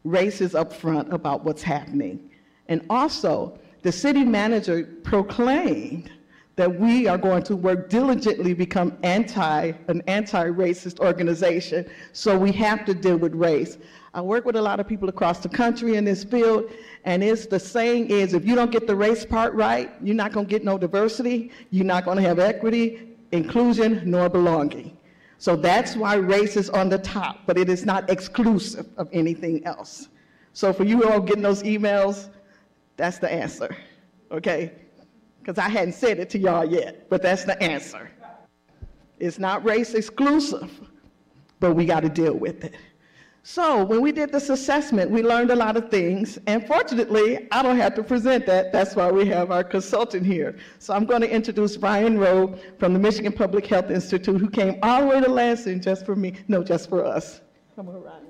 Race is upfront about what's happening. And also, the city manager proclaimed that we are going to work diligently become anti an anti-racist organization. So we have to deal with race. I work with a lot of people across the country in this field and it's the saying is if you don't get the race part right you're not going to get no diversity you're not going to have equity inclusion nor belonging. So that's why race is on the top but it is not exclusive of anything else. So for you all getting those emails that's the answer okay because I hadn't said it to y'all yet, but that's the answer. It's not race exclusive, but we got to deal with it. So when we did this assessment, we learned a lot of things, and fortunately, I don't have to present that. That's why we have our consultant here. So I'm going to introduce Brian Rowe from the Michigan Public Health Institute, who came all the way to Lansing just for me, no, just for us. Come on, Ryan.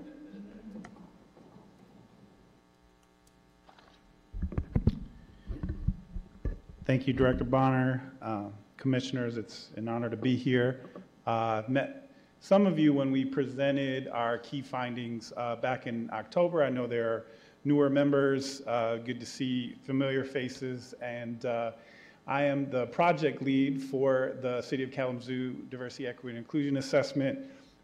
Thank you, Director Bonner, uh, Commissioners. It's an honor to be here. Uh, met some of you when we presented our key findings uh, back in October. I know there are newer members. Uh, Good to see familiar faces. And uh, I am the project lead for the City of Kalamazoo Diversity, Equity, and Inclusion Assessment.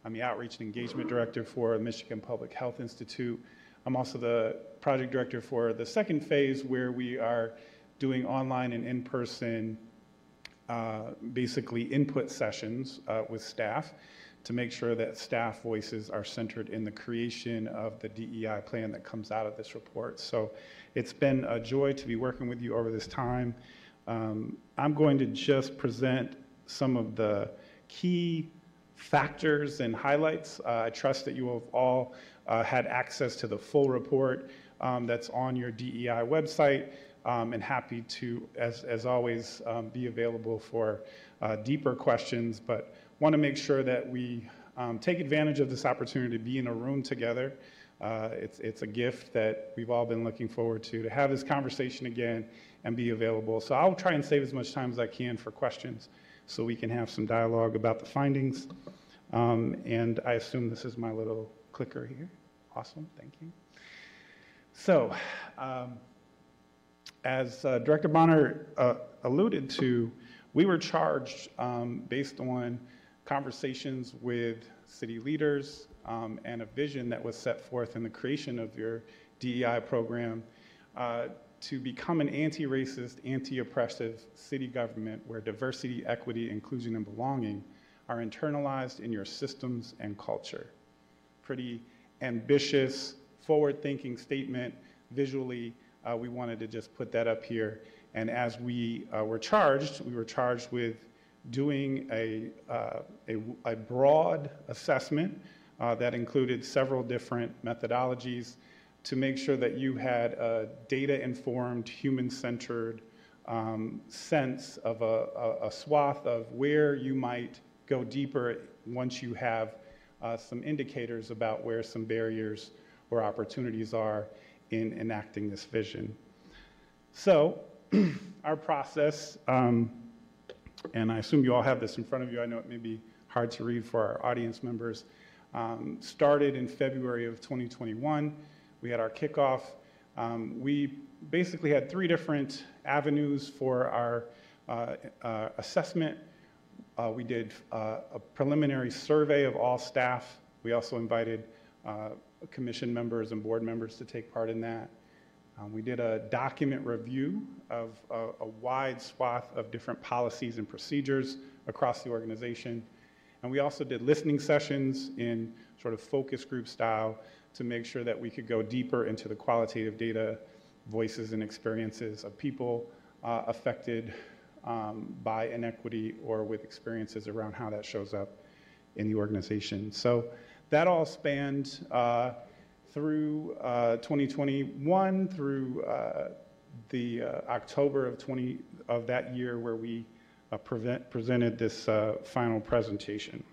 I'm the Outreach and Engagement Director for the Michigan Public Health Institute. I'm also the project director for the second phase, where we are doing online and in-person, uh, basically input sessions uh, with staff to make sure that staff voices are centered in the creation of the DEI plan that comes out of this report. So it's been a joy to be working with you over this time. Um, I'm going to just present some of the key factors and highlights. Uh, I trust that you have all uh, had access to the full report um, that's on your DEI website um, and happy to, as, as always, um, be available for uh, deeper questions, but want to make sure that we um, take advantage of this opportunity to be in a room together. Uh, it's, it's a gift that we've all been looking forward to, to have this conversation again and be available. So I'll try and save as much time as I can for questions so we can have some dialogue about the findings. Um, and I assume this is my little clicker here. Awesome, thank you. So, um, as uh, Director Bonner uh, alluded to, we were charged um, based on conversations with city leaders um, and a vision that was set forth in the creation of your DEI program uh, to become an anti-racist, anti-oppressive city government where diversity, equity, inclusion, and belonging are internalized in your systems and culture. Pretty ambitious, forward-thinking statement. Visually, uh, we wanted to just put that up here. And as we uh, were charged, we were charged with doing a, uh, a, a, broad assessment uh, that included several different methodologies to make sure that you had a data-informed, human-centered um, sense of a, a, a, swath of where you might go deeper once you have uh, some indicators about where some barriers or opportunities are in enacting this vision. So [CLEARS THROAT] our process, um, and I assume you all have this in front of you. I know it may be hard to read for our audience members. Um, started in February of 2021. We had our kickoff. Um, we basically had three different avenues for our uh, uh, assessment. Uh, we did uh, a preliminary survey of all staff. We also invited uh, commission members and board members to take part in that. Um, we did a document review of a, a, wide swath of different policies and procedures across the organization. And we also did listening sessions in sort of focus group style to make sure that we could go deeper into the qualitative data, voices, and experiences of people uh, affected um, by inequity or with experiences around how that shows up in the organization. So that all spanned uh, through uh, 2021 through uh, the October of 20 of that year where we prevent, presented this final presentation.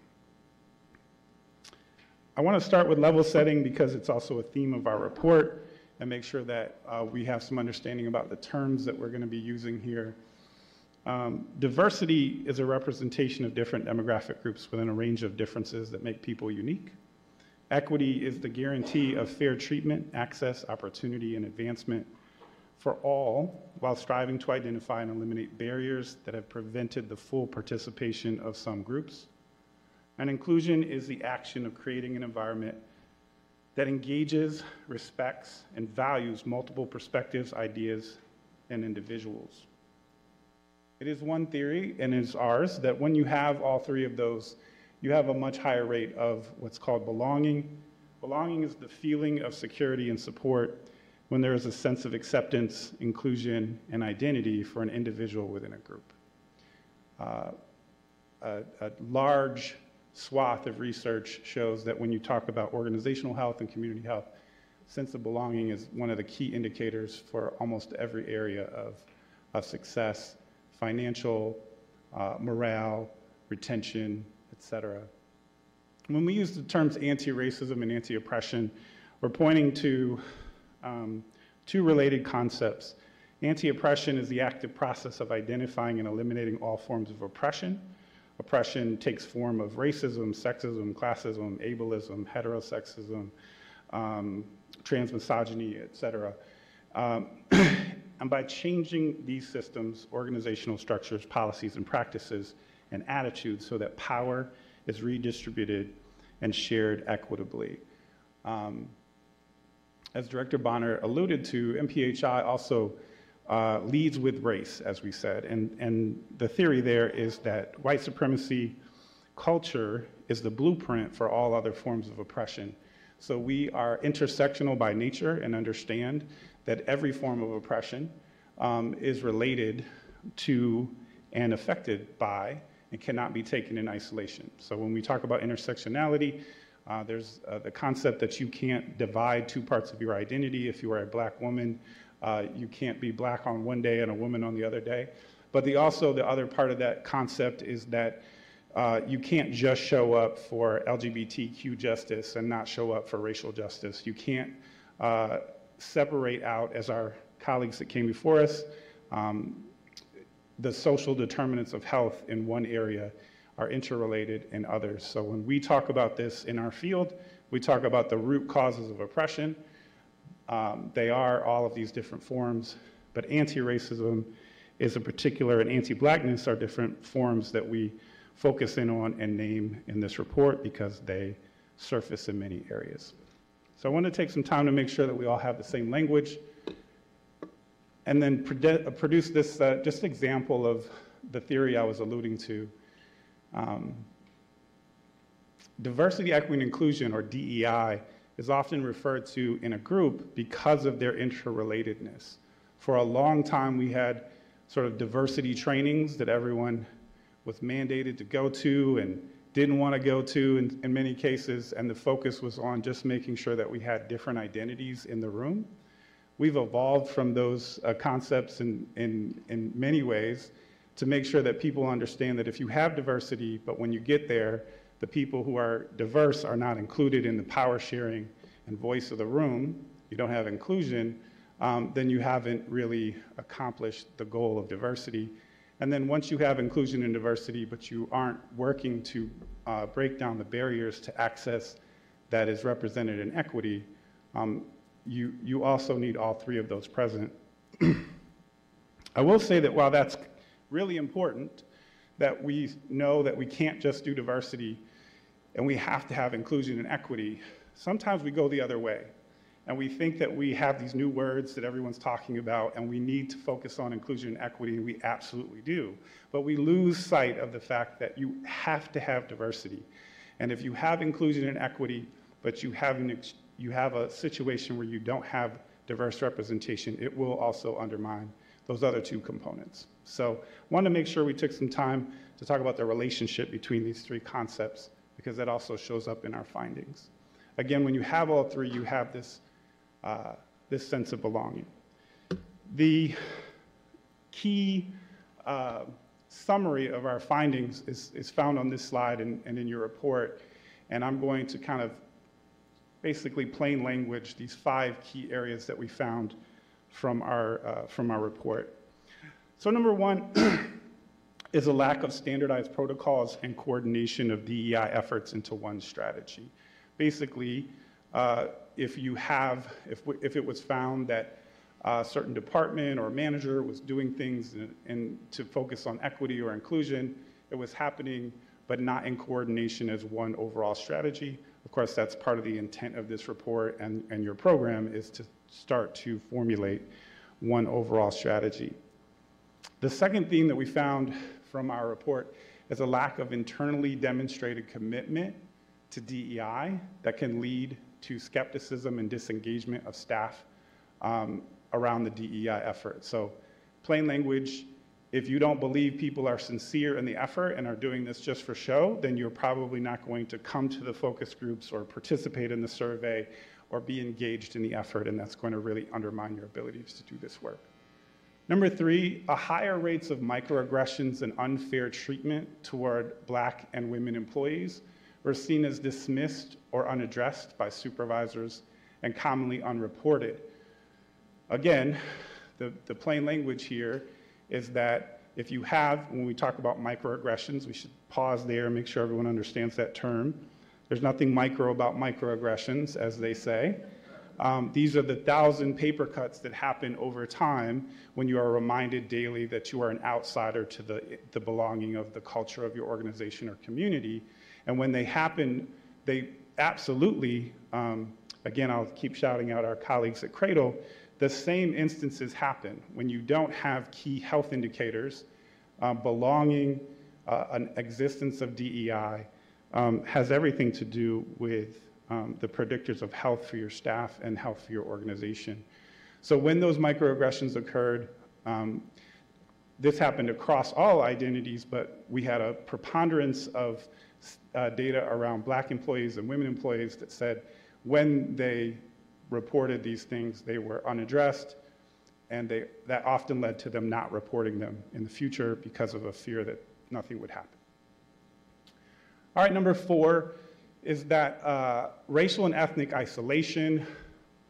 I want to start with level setting because it's also a theme of our report and make sure that uh, we have some understanding about the terms that we're going to be using here. Um, diversity is a representation of different demographic groups within a range of differences that make people unique. Equity is the guarantee of fair treatment, access, opportunity, and advancement for all while striving to identify and eliminate barriers that have prevented the full participation of some groups. And inclusion is the action of creating an environment that engages, respects, and values multiple perspectives, ideas, and individuals. It is one theory, and is ours, that when you have all three of those you have a much higher rate of what's called belonging. Belonging is the feeling of security and support when there is a sense of acceptance, inclusion, and identity for an individual within a group. Uh, a, a large swath of research shows that when you talk about organizational health and community health, sense of belonging is one of the key indicators for almost every area of, of success financial, uh, morale, retention, etc. When we use the terms anti-racism and anti-oppression, we're pointing to um, two related concepts. Anti-oppression is the active process of identifying and eliminating all forms of oppression. Oppression takes form of racism, sexism, classism, ableism, heterosexism, um, transmisogyny, etc. Um, [CLEARS THROAT] and by changing these systems, organizational structures, policies, and practices, and attitudes so that power is redistributed and shared equitably. Um, as Director Bonner alluded to, MPHI also uh, leads with race, as we said, and, and the theory there is that white supremacy culture is the blueprint for all other forms of oppression. So we are intersectional by nature and understand that every form of oppression um, is related to and affected by and cannot be taken in isolation. So when we talk about intersectionality, uh, there's uh, the concept that you can't divide two parts of your identity. If you are a black woman, uh, you can't be black on one day and a woman on the other day. But the, also, the other part of that concept is that uh, you can't just show up for LGBTQ justice and not show up for racial justice. You can't uh, separate out, as our colleagues that came before us, um, the social determinants of health in one area are interrelated in others. So when we talk about this in our field, we talk about the root causes of oppression. Um, they are all of these different forms, but anti-racism is a particular, and anti-blackness are different forms that we focus in on and name in this report because they surface in many areas. So I want to take some time to make sure that we all have the same language and then produce this uh, just example of the theory I was alluding to. Um, diversity, equity, and inclusion, or DEI, is often referred to in a group because of their interrelatedness. For a long time, we had sort of diversity trainings that everyone was mandated to go to and didn't want to go to in, in many cases, and the focus was on just making sure that we had different identities in the room. We've evolved from those uh, concepts in, in, in many ways to make sure that people understand that if you have diversity, but when you get there, the people who are diverse are not included in the power sharing and voice of the room, you don't have inclusion, um, then you haven't really accomplished the goal of diversity. And then once you have inclusion and diversity, but you aren't working to uh, break down the barriers to access that is represented in equity, um, you, you also need all three of those present. [CLEARS THROAT] I will say that while that's really important, that we know that we can't just do diversity and we have to have inclusion and equity, sometimes we go the other way and we think that we have these new words that everyone's talking about, and we need to focus on inclusion and equity, and we absolutely do. But we lose sight of the fact that you have to have diversity. And if you have inclusion and equity, but you have, an, you have a situation where you don't have diverse representation, it will also undermine those other two components. So I wanted to make sure we took some time to talk about the relationship between these three concepts, because that also shows up in our findings. Again, when you have all three, you have this uh, this sense of belonging. The key uh, summary of our findings is, is found on this slide and, and in your report, and I'm going to kind of basically plain language these five key areas that we found from our, uh, from our report. So number one [CLEARS THROAT] is a lack of standardized protocols and coordination of DEI efforts into one strategy. Basically, uh, if you have, if, if it was found that a certain department or manager was doing things in, in, to focus on equity or inclusion, it was happening but not in coordination as one overall strategy. Of course, that's part of the intent of this report and, and your program is to start to formulate one overall strategy. The second theme that we found from our report is a lack of internally demonstrated commitment to DEI that can lead to skepticism and disengagement of staff um, around the DEI effort. So, plain language, if you don't believe people are sincere in the effort and are doing this just for show, then you're probably not going to come to the focus groups or participate in the survey or be engaged in the effort, and that's going to really undermine your abilities to do this work. Number three, a higher rates of microaggressions and unfair treatment toward black and women employees were seen as dismissed or unaddressed by supervisors and commonly unreported. Again, the, the plain language here is that if you have, when we talk about microaggressions, we should pause there and make sure everyone understands that term. There's nothing micro about microaggressions, as they say. Um, these are the thousand paper cuts that happen over time when you are reminded daily that you are an outsider to the, the belonging of the culture of your organization or community. And when they happen, they absolutely, um, again, I'll keep shouting out our colleagues at Cradle, the same instances happen when you don't have key health indicators, uh, belonging, uh, an existence of DEI, um, has everything to do with um, the predictors of health for your staff and health for your organization. So when those microaggressions occurred, um, this happened across all identities, but we had a preponderance of uh, data around black employees and women employees that said when they reported these things, they were unaddressed, and they, that often led to them not reporting them in the future because of a fear that nothing would happen. All right, number four is that uh, racial and ethnic isolation,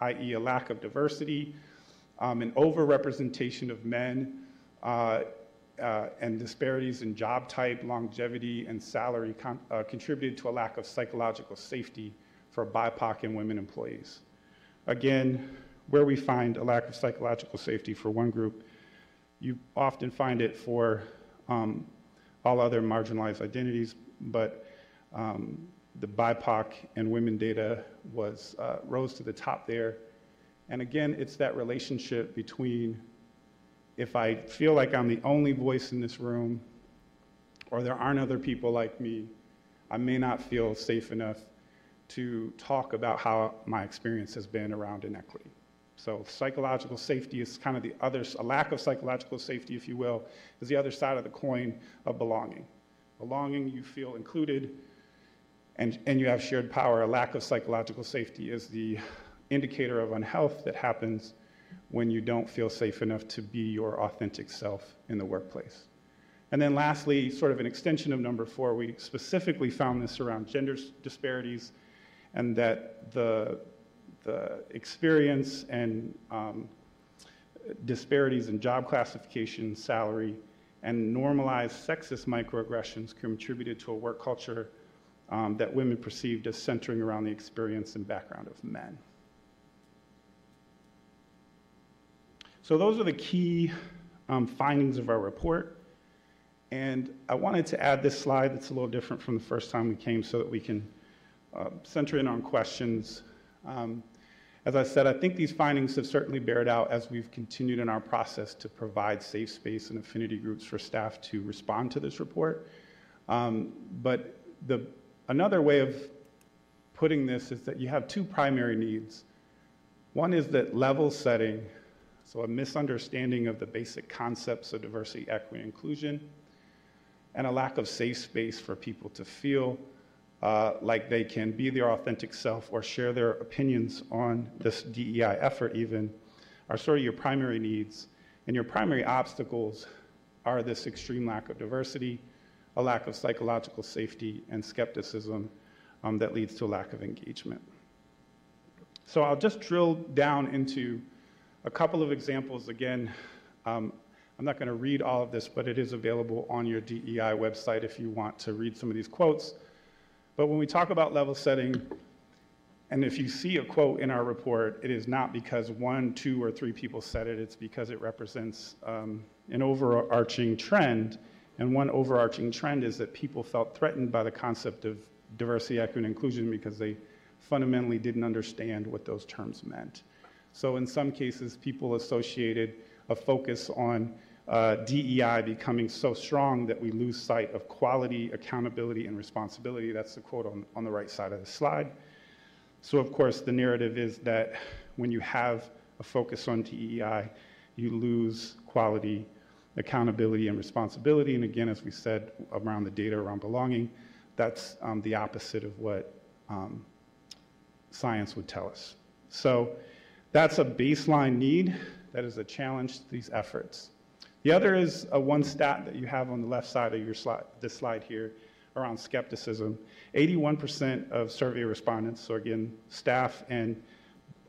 i.e., a lack of diversity, um, an overrepresentation of men, uh, uh, and disparities in job type, longevity, and salary con- uh, contributed to a lack of psychological safety for BIPOC and women employees. Again, where we find a lack of psychological safety for one group, you often find it for um, all other marginalized identities, but um, the BIPOC and women data was uh, rose to the top there. And again, it's that relationship between if I feel like I'm the only voice in this room, or there aren't other people like me, I may not feel safe enough to talk about how my experience has been around inequity. So psychological safety is kind of the other, a lack of psychological safety, if you will, is the other side of the coin of belonging. Belonging, you feel included, and, and you have shared power. A lack of psychological safety is the indicator of unhealth that happens when you don't feel safe enough to be your authentic self in the workplace. And then lastly, sort of an extension of number four, we specifically found this around gender disparities and that the, the experience and um, disparities in job classification, salary, and normalized sexist microaggressions contributed to a work culture um, that women perceived as centering around the experience and background of men. So those are the key um, findings of our report. And I wanted to add this slide that's a little different from the first time we came so that we can uh, center in on questions. Um, as I said, I think these findings have certainly bared out as we've continued in our process to provide safe space and affinity groups for staff to respond to this report. Um, but the, another way of putting this is that you have two primary needs. One is that level setting so, a misunderstanding of the basic concepts of diversity, equity, inclusion, and a lack of safe space for people to feel uh, like they can be their authentic self or share their opinions on this DEI effort, even, are sort of your primary needs. And your primary obstacles are this extreme lack of diversity, a lack of psychological safety, and skepticism um, that leads to a lack of engagement. So I'll just drill down into a couple of examples, again, um, I'm not going to read all of this, but it is available on your DEI website if you want to read some of these quotes. But when we talk about level setting, and if you see a quote in our report, it is not because one, two, or three people said it, it's because it represents um, an overarching trend. And one overarching trend is that people felt threatened by the concept of diversity, equity, and inclusion because they fundamentally didn't understand what those terms meant. So in some cases, people associated a focus on uh, DEI becoming so strong that we lose sight of quality, accountability, and responsibility. That's the quote on, on the right side of the slide. So, of course, the narrative is that when you have a focus on DEI, you lose quality, accountability, and responsibility. And again, as we said around the data around belonging, that's um, the opposite of what um, science would tell us. So, that's a baseline need that is a challenge to these efforts. The other is a one stat that you have on the left side of your slide, this slide here around skepticism. 81% of survey respondents, so again, staff and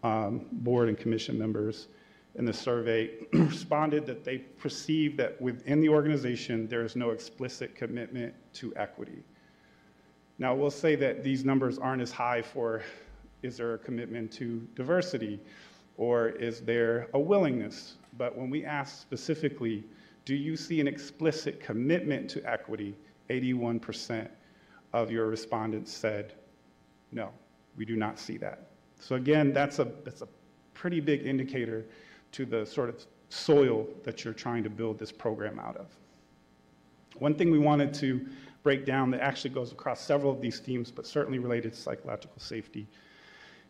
um, board and commission members in the survey [CLEARS THROAT] responded that they perceive that within the organization there is no explicit commitment to equity. Now, we'll say that these numbers aren't as high for is there a commitment to diversity or is there a willingness? But when we ask specifically, do you see an explicit commitment to equity? 81% of your respondents said, no, we do not see that. So again, that's a, that's a pretty big indicator to the sort of soil that you're trying to build this program out of. One thing we wanted to break down that actually goes across several of these themes, but certainly related to psychological safety,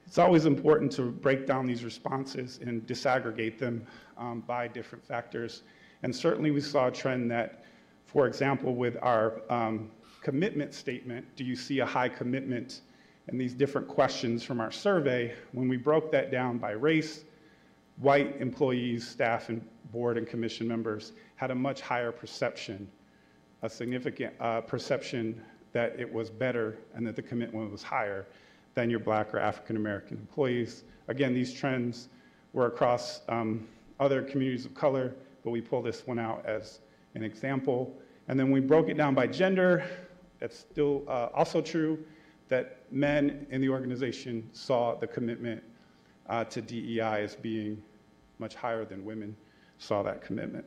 it's always important to break down these responses and disaggregate them um, by different factors. And certainly we saw a trend that, for example, with our um, commitment statement, do you see a high commitment? And these different questions from our survey, when we broke that down by race, white employees, staff, and board and commission members had a much higher perception, a significant uh, perception that it was better and that the commitment was higher than your black or African American employees. Again, these trends were across um, other communities of color, but we pull this one out as an example. And then we broke it down by gender. That's still uh, also true that men in the organization saw the commitment uh, to DEI as being much higher than women saw that commitment.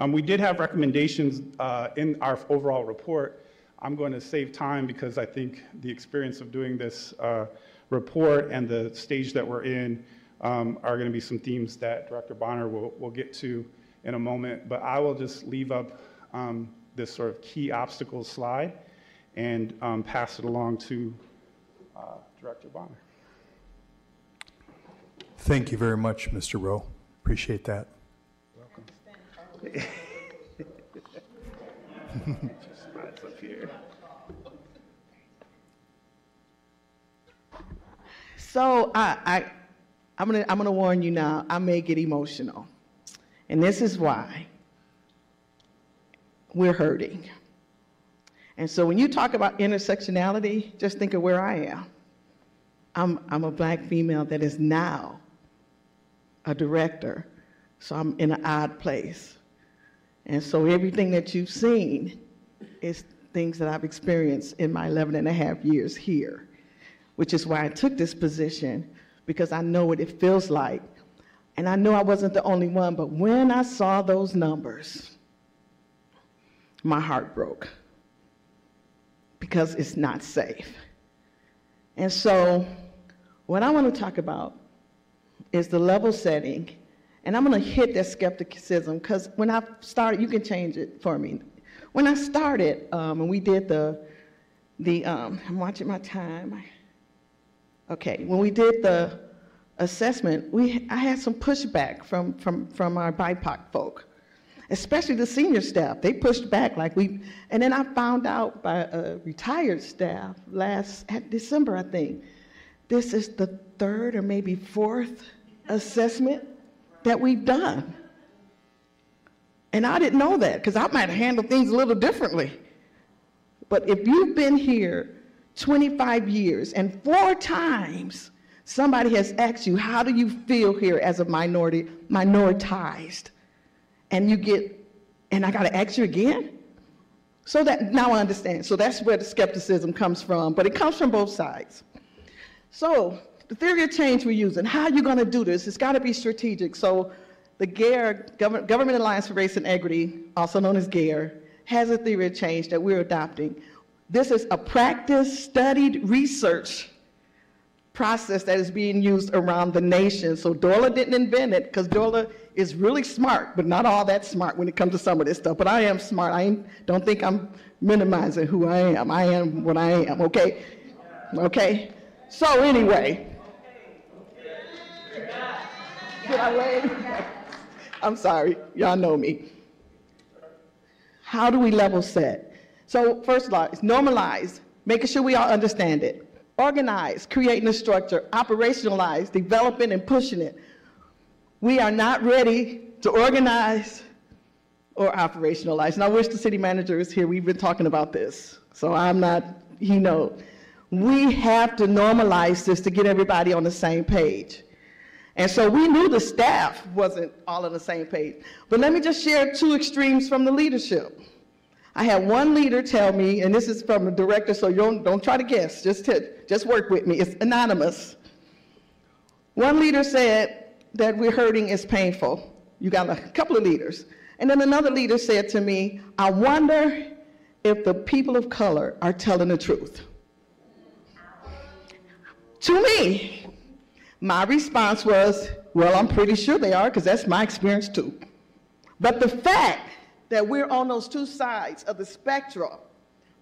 Um, we did have recommendations uh, in our overall report. I'm going to save time because I think the experience of doing this uh, report and the stage that we're in um, are going to be some themes that Director Bonner will, will get to in a moment. But I will just leave up um, this sort of key obstacles slide and um, pass it along to uh, Director Bonner. Thank you very much, Mr. Rowe. Appreciate that. [LAUGHS] So I, I, I'm gonna, I'm gonna warn you now. I may get emotional, and this is why. We're hurting. And so when you talk about intersectionality, just think of where I am. I'm, I'm a black female that is now a director, so I'm in an odd place. And so everything that you've seen is things that I've experienced in my 11 and a half years here, which is why I took this position, because I know what it feels like. And I know I wasn't the only one, but when I saw those numbers, my heart broke because it's not safe. And so, what I want to talk about is the level setting. And I'm going to hit that skepticism because when I started, you can change it for me. When I started um, and we did the, the um, I'm watching my time. Okay, when we did the assessment, we, I had some pushback from, from, from our BIPOC folk especially the senior staff. They pushed back like we, and then I found out by a retired staff last December, I think. This is the third or maybe fourth assessment that we've done. And I didn't know that because I might have handled things a little differently. But if you've been here 25 years and four times somebody has asked you, how do you feel here as a minority, minoritized? and you get, and I got to ask you again? So that now I understand. So that's where the skepticism comes from, but it comes from both sides. So the theory of change we're using, how are you going to do this? It's got to be strategic. So the GARE, Government Alliance for Race and Equity, also known as GARE, has a theory of change that we're adopting. This is a practice, studied research process that is being used around the nation. So Dorla didn't invent it because Dorla is really smart, but not all that smart when it comes to some of this stuff. But I am smart. I don't think I'm minimizing who I am. I am what I am, okay? Okay? So anyway. Did I wait? I'm sorry. Y'all know me. How do we level set? So first of all, it's normalize, making sure we all understand it organize, creating a structure, operationalize, developing and pushing it. We are not ready to organize or operationalize. And I wish the city manager is here. We've been talking about this. So I'm not, he knows. We have to normalize this to get everybody on the same page. And so we knew the staff wasn't all on the same page. But let me just share two extremes from the leadership. I had one leader tell me, and this is from a director, so don't, don't try to guess, just, just work with me. It's anonymous. One leader said that we're hurting is painful. You got a couple of leaders. And then another leader said to me, I wonder if the people of color are telling the truth. To me, my response was, well, I'm pretty sure they are because that's my experience too. But the fact that we're on those two sides of the spectrum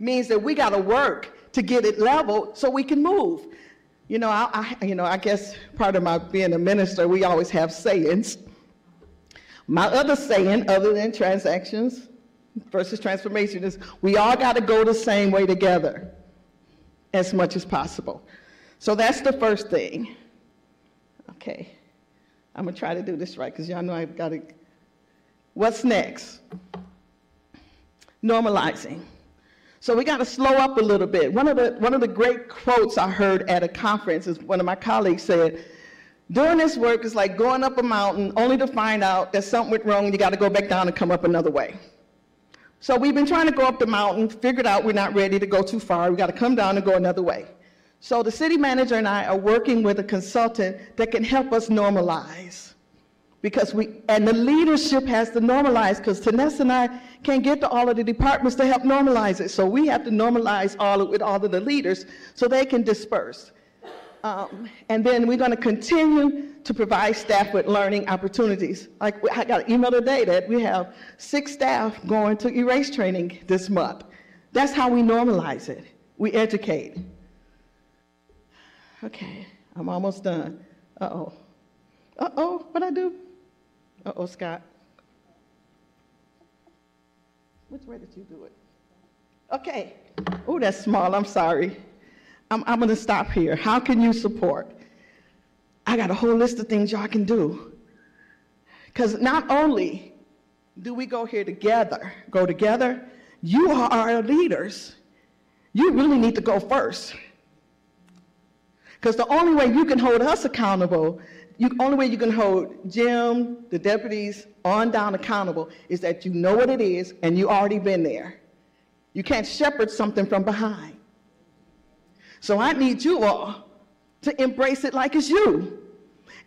means that we got to work to get it level so we can move. You know, I, I, you know, I guess part of my being a minister, we always have sayings. My other saying, other than transactions versus transformation, is we all got to go the same way together as much as possible. So that's the first thing. Okay, I'm gonna try to do this right because y'all know I've got to. What's next? normalizing. So we got to slow up a little bit. One of, the, one of the great quotes I heard at a conference is one of my colleagues said, Doing this work is like going up a mountain only to find out that something went wrong and you got to go back down and come up another way. So we've been trying to go up the mountain, figured out we're not ready to go too far. We got to come down and go another way. So the city manager and I are working with a consultant that can help us normalize. Because we, and the leadership has to normalize, because Tanessa and I can't get to all of the departments to help normalize it. So we have to normalize all of, with all of the leaders so they can disperse. Um, and then we're going to continue to provide staff with learning opportunities. Like I got an email today that we have six staff going to erase training this month. That's how we normalize it. We educate. Okay, I'm almost done. Uh-oh. Uh-oh, what I do? Uh-oh, Scott. Which way did you do it? Okay. Oh, that's small, I'm sorry. I'm, I'm gonna stop here. How can you support? I got a whole list of things y'all can do. Because not only do we go here together, go together, you are our leaders. You really need to go first. Because the only way you can hold us accountable, the only way you can hold Jim, the deputies, on down accountable is that you know what it is and you already been there. You can't shepherd something from behind. So I need you all to embrace it like it's you.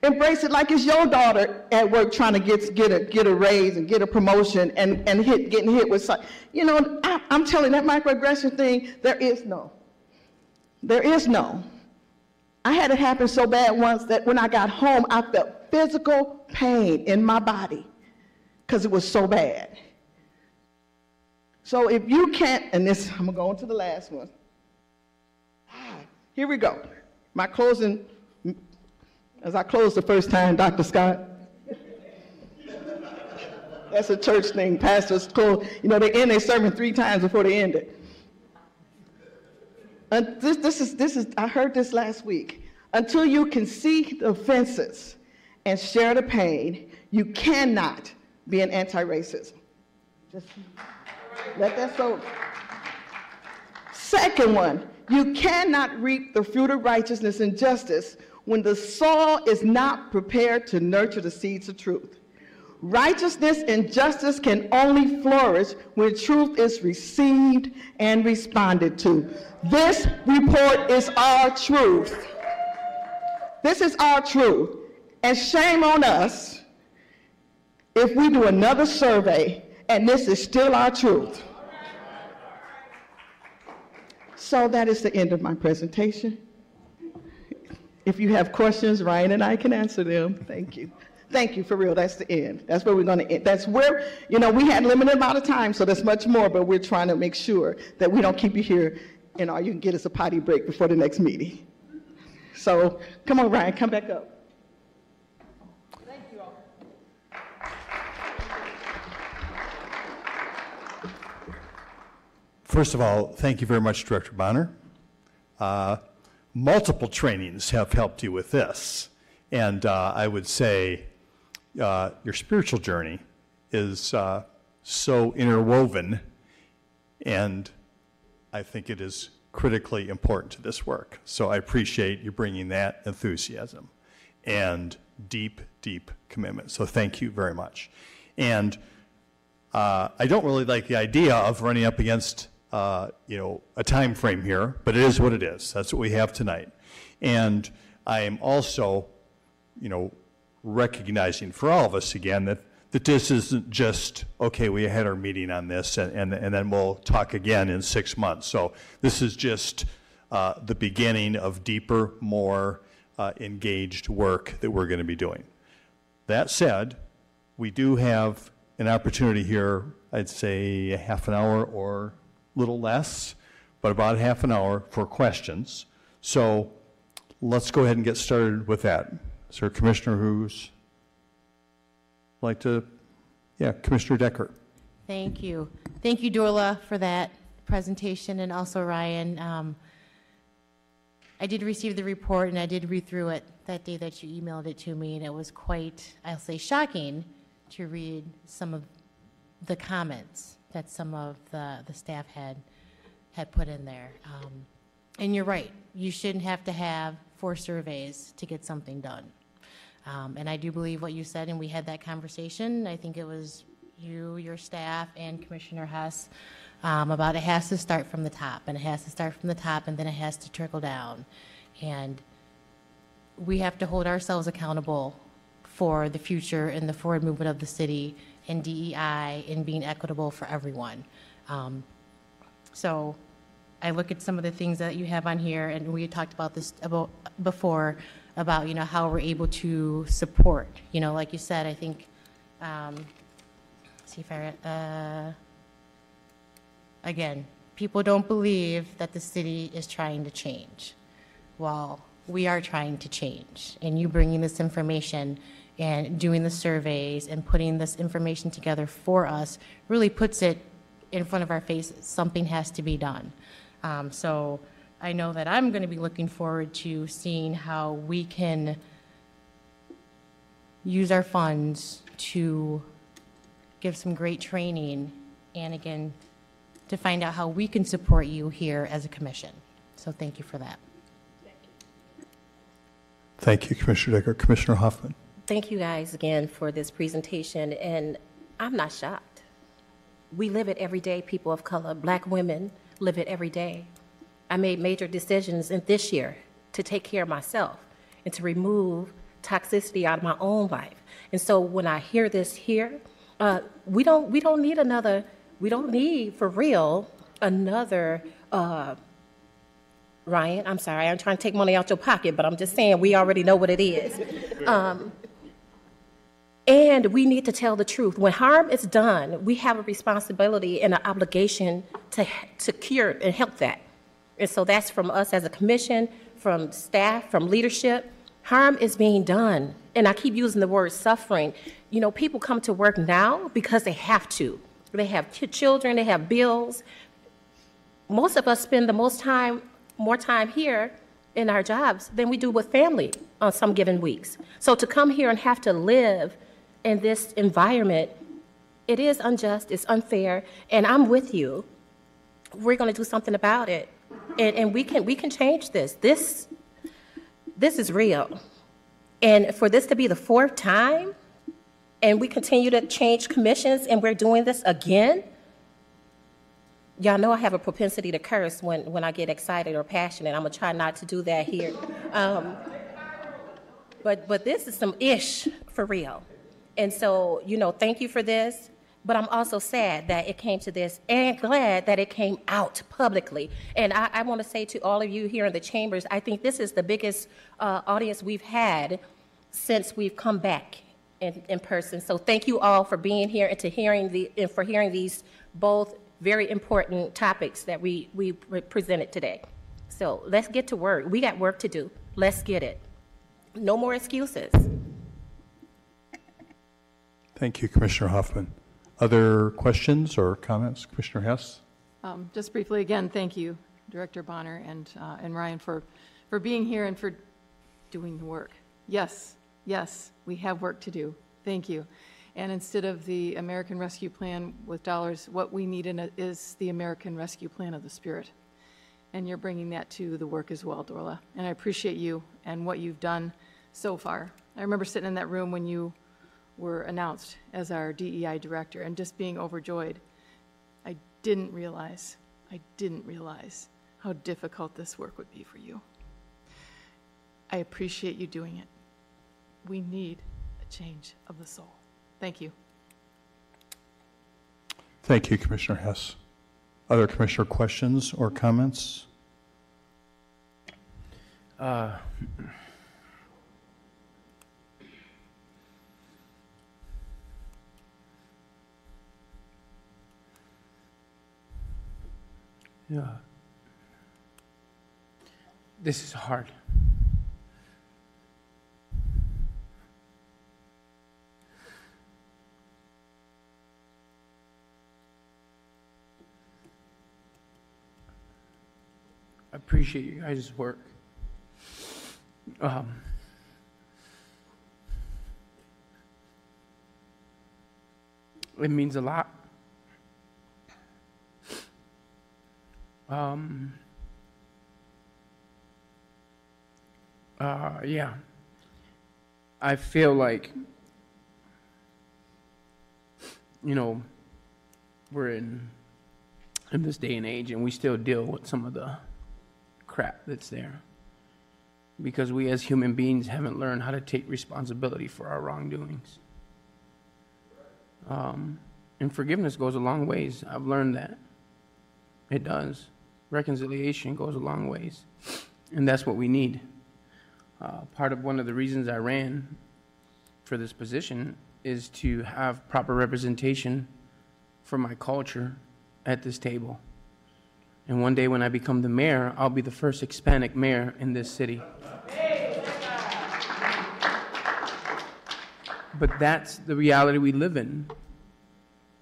Embrace it like it's your daughter at work trying to get, get, a, get a raise and get a promotion and, and hit, getting hit with, some, you know, I, I'm telling that microaggression thing, there is no. There is no. I had it happen so bad once that when I got home, I felt physical pain in my body because it was so bad. So if you can't, and this, [LAUGHS] I'm going to go on to the last one. Ah, here we go. My closing, as I closed the first time, Dr. Scott. That's a church thing. Pastors close, you know, they end their sermon three times before they end it. And this, this, is, this is, I heard this last week. Until you can see the offenses and share the pain, you cannot be an anti-racism. Just let that soak. Second one, you cannot reap the fruit of righteousness and justice when the soil is not prepared to nurture the seeds of truth. Righteousness and justice can only flourish when truth is received and responded to. This report is our truth. This is our truth. And shame on us if we do another survey and this is still our truth. So that is the end of my presentation. If you have questions, Ryan and I can answer them. Thank you. Thank you, for real. That's the end. That's where we're going to end. That's where, you know, we had limited amount of time, so there's much more, but we're trying to make sure that we don't keep you here and all you can get is a potty break before the next meeting. So come on, Ryan, come back up. Thank you all. First of all, thank you very much, Director Bonner. Uh, multiple trainings have helped you with this. And uh, I would say uh, your spiritual journey is uh, so interwoven, and I think it is critically important to this work. So I appreciate you bringing that enthusiasm and deep, deep commitment. So thank you very much. And uh, I don't really like the idea of running up against uh, you know a time frame here, but it is what it is. That's what we have tonight. And I am also, you know, recognizing for all of us again that that this isn't just, okay, we had our meeting on this and, and, and then we'll talk again in six months. So this is just uh, the beginning of deeper, more uh, engaged work that we're going to be doing. That said, we do have an opportunity here, I'd say a half an hour or a little less, but about half an hour for questions. So let's go ahead and get started with that. Is there a commissioner who's like to, yeah, Commissioner Decker. Thank you. Thank you, Dorla, for that presentation, and also Ryan. Um, I did receive the report, and I did read through it that day that you emailed it to me, and it was quite, I'll say, shocking to read some of the comments that some of the, the staff had had put in there. Um, and you're right, you shouldn't have to have four surveys to get something done. Um, And I do believe what you said, and we had that conversation. I think it was you, your staff, and Commissioner Hess, um, about it has to start from the top, and it has to start from the top, and then it has to trickle down. And we have to hold ourselves accountable for the future and the forward movement of the city and DEI and being equitable for everyone. Um, So I look at some of the things that you have on here, and we talked about this about before, about, you know, how we're able to support, you know, like you said, I think, um, see if I, uh, again, people don't believe that the city is trying to change. Well, we are trying to change, and you bringing this information and doing the surveys and putting this information together for us really puts it in front of our faces. Something has to be done. Um, so I know that I'm going to be looking forward to seeing how we can use our funds to give some great training and again, to find out how we can support you here as a commission. So thank you for that. Thank you, Commissioner Decker. Commissioner Hoffman. Thank you guys again for this presentation, and I'm not shocked. We live it every day, people of color, black women live it every day. I made major decisions in this year to take care of myself and to remove toxicity out of my own life. And so when I hear this here, uh, we don't we don't need another we don't need for real another uh, Ryan. I'm sorry, I'm trying to take money out your pocket, but I'm just saying we already know what it is. Um, and we need to tell the truth. When harm is done, we have a responsibility and an obligation to, to cure and help that. And so that's from us as a commission, from staff, from leadership. Harm is being done. And I keep using the word suffering. You know, people come to work now because they have to. They have children, they have bills. Most of us spend the most time, more time here in our jobs than we do with family on some given weeks. So to come here and have to live in this environment, it is unjust, it's unfair, and I'm with you. We're going to do something about it, and, and we can we can change this. This this is real, and for this to be the fourth time, and we continue to change commissions, and we're doing this again. Y'all know I have a propensity to curse when, when I get excited or passionate. I'm gonna try not to do that here. Um, but but this is some ish for real. And so, you know, thank you for this. But I'm also sad that it came to this and glad that it came out publicly. And I, I want to say to all of you here in the chambers, I think this is the biggest uh, audience we've had since we've come back in, in person. So thank you all for being here and to hearing the and for hearing these both very important topics that we we presented today. So let's get to work. We got work to do. Let's get it. No more excuses. Thank you, Commissioner Hoffman. Other questions or comments? Commissioner Hess? Um, Just briefly, again, thank you, Director Bonner and, uh, and Ryan, for, for being here and for doing the work. Yes, yes, we have work to do. Thank you. And instead of the American Rescue Plan with dollars, what we need in is the American Rescue Plan of the Spirit. And you're bringing that to the work as well, Dorla. And I appreciate you and what you've done so far. I remember sitting in that room when you were announced as our DEI director and just being overjoyed. I didn't realize, I didn't realize how difficult this work would be for you. I appreciate you doing it. We need a change of the soul. Thank you. Thank you, Commissioner Hess. Other commissioner questions or comments? Uh, Yeah. This is hard. I appreciate you guys' work. Um, it means a lot. Um, uh, yeah. I feel like, you know, we're in, in this day and age and we still deal with some of the crap that's there. Because we as human beings haven't learned how to take responsibility for our wrongdoings. Um, and forgiveness goes a long ways. I've learned that. It does. Reconciliation goes a long ways. And that's what we need. Uh, part of one of the reasons I ran for this position is to have proper representation for my culture at this table. And one day when I become the mayor, I'll be the first Hispanic mayor in this city. But that's the reality we live in.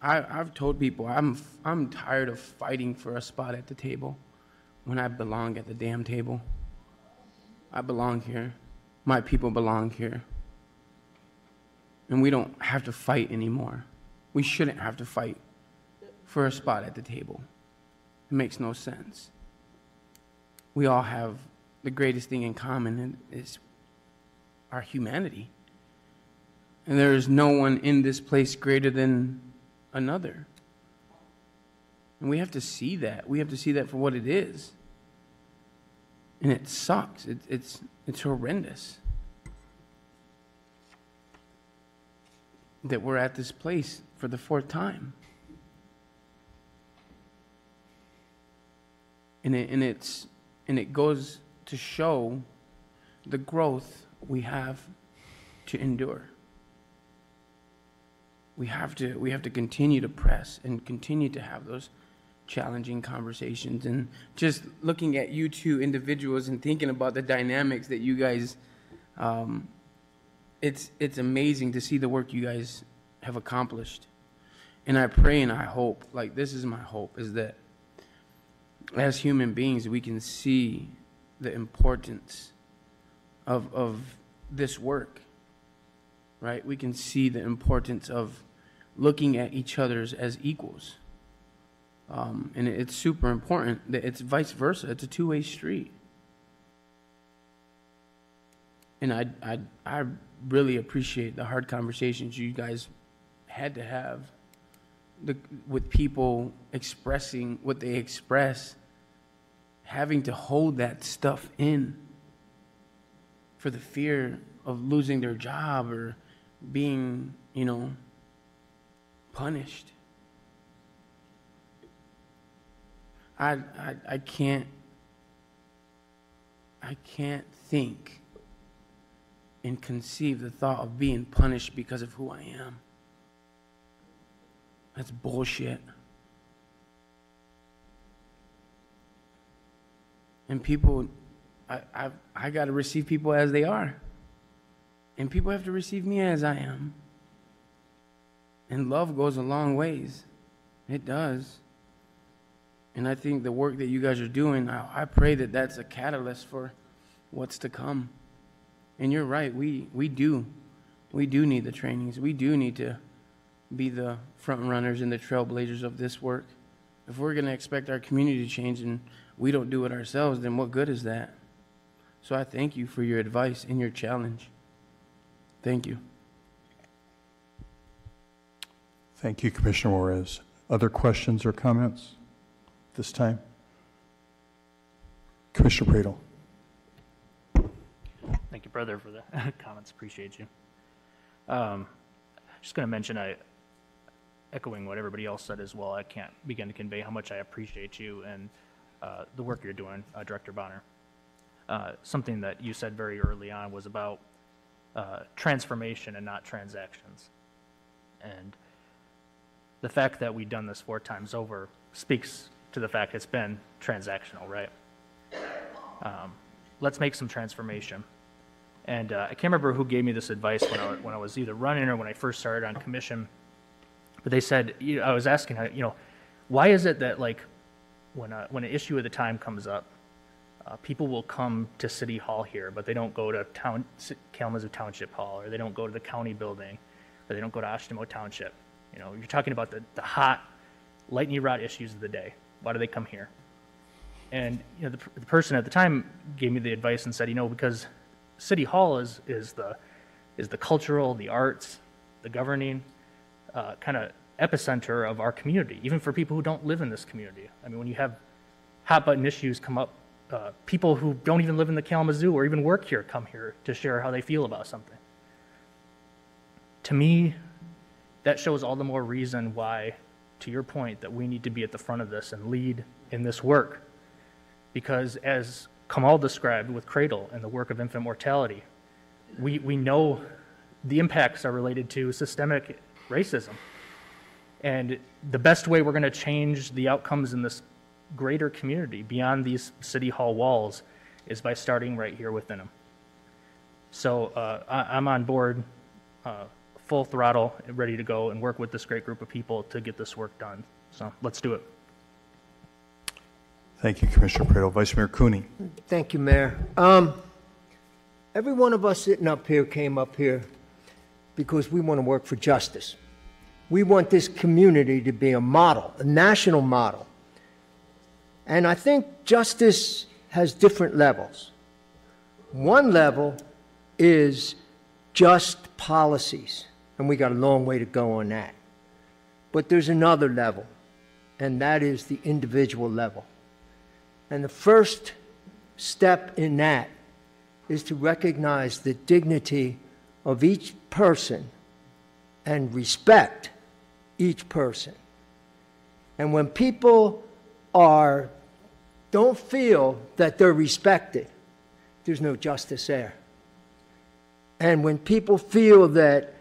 I, I've told people I'm, I'm tired of fighting for a spot at the table when I belong at the damn table. I belong here. My people belong here. And we don't have to fight anymore. We shouldn't have to fight for a spot at the table. It makes no sense. We all have the greatest thing in common, and is our humanity. And there is no one in this place greater than another. And we have to see that. We have to see that for what it is. And it sucks. It, it's, it's horrendous that we're at this place for the fourth time. And, it, and, it's, and it goes to show the growth we have to endure. We have to, we have to continue to press and continue to have those challenging conversations. And just looking at you two individuals and thinking about the dynamics that you guys, um, it's, it's amazing to see the work you guys have accomplished. And I pray and I hope, like this is my hope, is that as human beings, we can see the importance of, of this work, right? We can see the importance of looking at each other's as equals. Um, and it's super important that it's vice versa. It's a two-way street. And I, I, I really appreciate the hard conversations you guys had to have the, with people expressing what they express, having to hold that stuff in for the fear of losing their job or being, you know, punished. I, I, I can't I can't think and conceive the thought of being punished because of who I am. That's bullshit. And people, I, I, I got to receive people as they are. And people have to receive me as I am. And love goes a long ways. It does. And I think the work that you guys are doing, I, I pray that that's a catalyst for what's to come. And you're right, we, we do. We do need the trainings. We do need to be the front runners and the trailblazers of this work. If we're going to expect our community to change and we don't do it ourselves, then what good is that? So I thank you for your advice and your challenge. Thank you. Thank you, Commissioner Juarez. Other questions or comments this time? Commissioner Praedel. Thank you, brother, for the [LAUGHS] comments. Appreciate you. Um, just going to mention, I echoing what everybody else said as well. I can't begin to convey how much I appreciate you and uh, the work you're doing, uh, Director Bonner. Uh, something that you said very early on was about uh, transformation and not transactions. And the fact that we've done this four times over speaks to the fact it's been transactional, right? Um, let's make some transformation. And uh, I can't remember who gave me this advice when I, when I was either running or when I first started on commission. But they said, you know, I was asking, you know, why is it that like when a, when an issue of the time comes up, uh, people will come to City Hall here, but they don't go to town, Kalamazoo Township Hall, or they don't go to the county building, or they don't go to Oshtemo Township. You know, you're talking about the, the hot lightning rod issues of the day. Why do they come here? And you know, the, the person at the time gave me the advice and said, you know, because City Hall is is the is the cultural, the arts, the governing uh, kind of epicenter of our community, even for people who don't live in this community. I mean, when you have hot button issues come up, uh, people who don't even live in the Kalamazoo or even work here come here to share how they feel about something. To me, that shows all the more reason why, to your point, that we need to be at the front of this and lead in this work. Because as Kamal described with Cradle and the work of infant mortality, we, we know the impacts are related to systemic racism. And the best way we're going to change the outcomes in this greater community beyond these city hall walls is by starting right here within them. So uh, I, am on board, uh, full throttle, ready to go and work with this great group of people to get this work done. So let's do it. Thank you, Commissioner Praedel. Vice Mayor Cooney. Thank you, Mayor. Um, every one of us sitting up here came up here because we want to work for justice. We want this community to be a model, a national model. And I think justice has different levels. One level is just policies, and we got a long way to go on that. But there's another level, and that is the individual level. And the first step in that is to recognize the dignity of each person and respect each person. And when people are don't feel that they're respected, there's no justice there. And when people feel that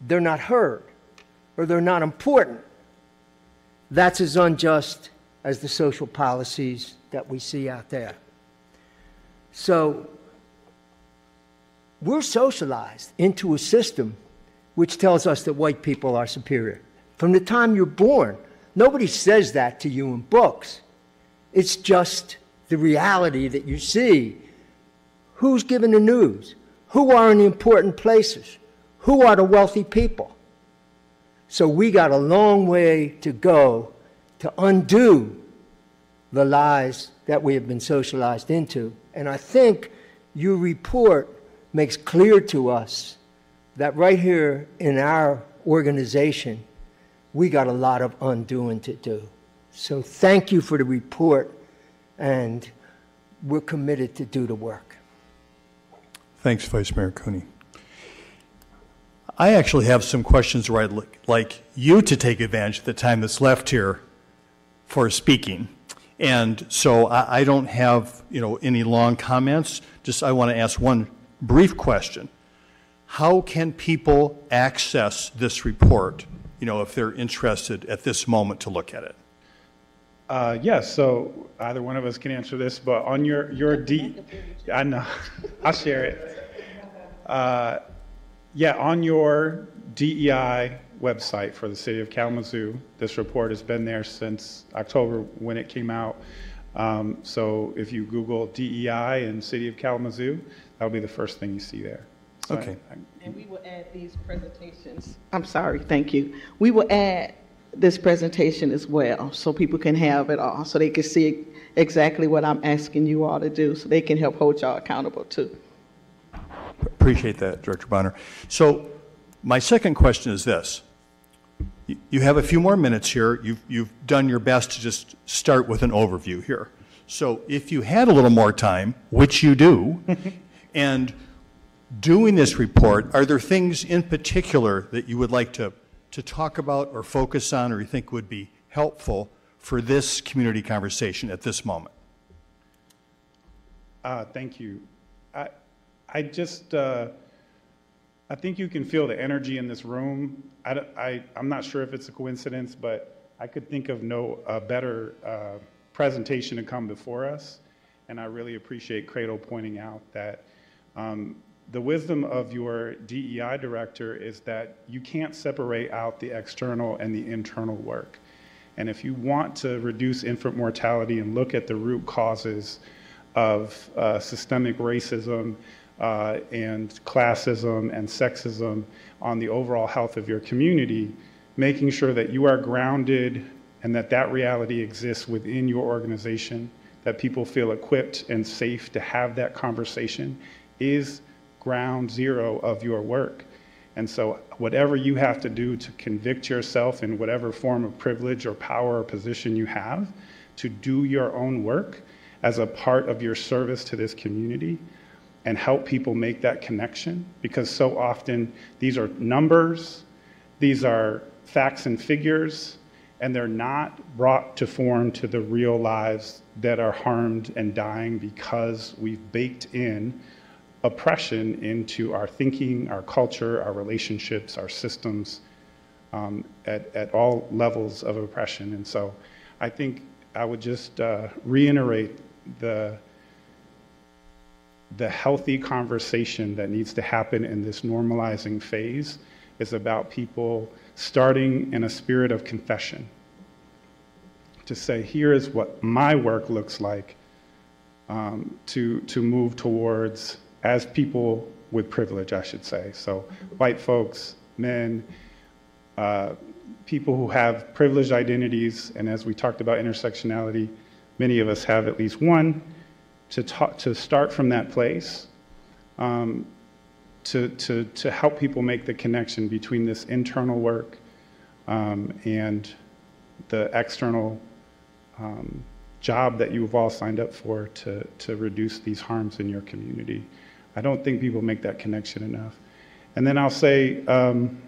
they're not heard or they're not important, that's as unjust as the social policies that we see out there. So we're socialized into a system which tells us that white people are superior. From the time you're born, nobody says that to you in books. It's just the reality that you see. Who's giving the news? Who are in the important places? Who are the wealthy people? So we got a long way to go to undo the lies that we have been socialized into. And I think your report makes clear to us that right here in our organization, we got a lot of undoing to do. So thank you for the report, and we're committed to do the work. Thanks, Vice Mayor Cooney. I actually have some questions where I'd like you to take advantage of the time that's left here for speaking. And so I, I don't have, you know, any long comments. Just I want to ask one brief question. How can people access this report, you know, if they're interested at this moment to look at it? Uh, yes, so either one of us can answer this, but on your, your D, I know, [LAUGHS] I'll share it. Uh, yeah, on your DEI website for the city of Kalamazoo, this report has been there since October when it came out. Um, so if you Google DEI and City of Kalamazoo, that'll be the first thing you see there. So okay. I, I, and we will add these presentations. I'm sorry, thank you. We will add this presentation as well so people can have it all, so they can see exactly what I'm asking you all to do, so they can help hold y'all accountable too. Appreciate that, Director Bonner. So, my second question is this. You have a few more minutes here. You've, you've done your best to just start with an overview here. So, if you had a little more time, which you do, [LAUGHS] and doing this report, are there things in particular that you would like to to talk about or focus on or you think would be helpful for this community conversation at this moment? Uh, thank you. I, I just, uh, I think you can feel the energy in this room. I, I, am not sure if it's a coincidence, but I could think of no better uh, presentation to come before us. And I really appreciate Praedel pointing out that um, the wisdom of your DEI director is that you can't separate out the external and the internal work. And if you want to reduce infant mortality and look at the root causes of uh, systemic racism uh, and classism and sexism on the overall health of your community, making sure that you are grounded and that that reality exists within your organization, that people feel equipped and safe to have that conversation is ground zero of your work. And so, whatever you have to do to convict yourself in whatever form of privilege or power or position you have to do your own work as a part of your service to this community and help people make that connection. Because so often these are numbers, these are facts and figures, and they're not brought to form to the real lives that are harmed and dying because we've baked in oppression into our thinking, our culture, our relationships, our systems um, at, at all levels of oppression. And so I think I would just uh, reiterate the, the healthy conversation that needs to happen in this normalizing phase is about people starting in a spirit of confession to say, here is what my work looks like um, to, to move towards as people with privilege, I should say. So, white folks, men, uh, people who have privileged identities, and as we talked about intersectionality, many of us have at least one, to, to start from that place, um, to, to, to help people make the connection between this internal work um, and the external um, job that you've all signed up for to, to reduce these harms in your community. I don't think people make that connection enough. And then I'll say, um,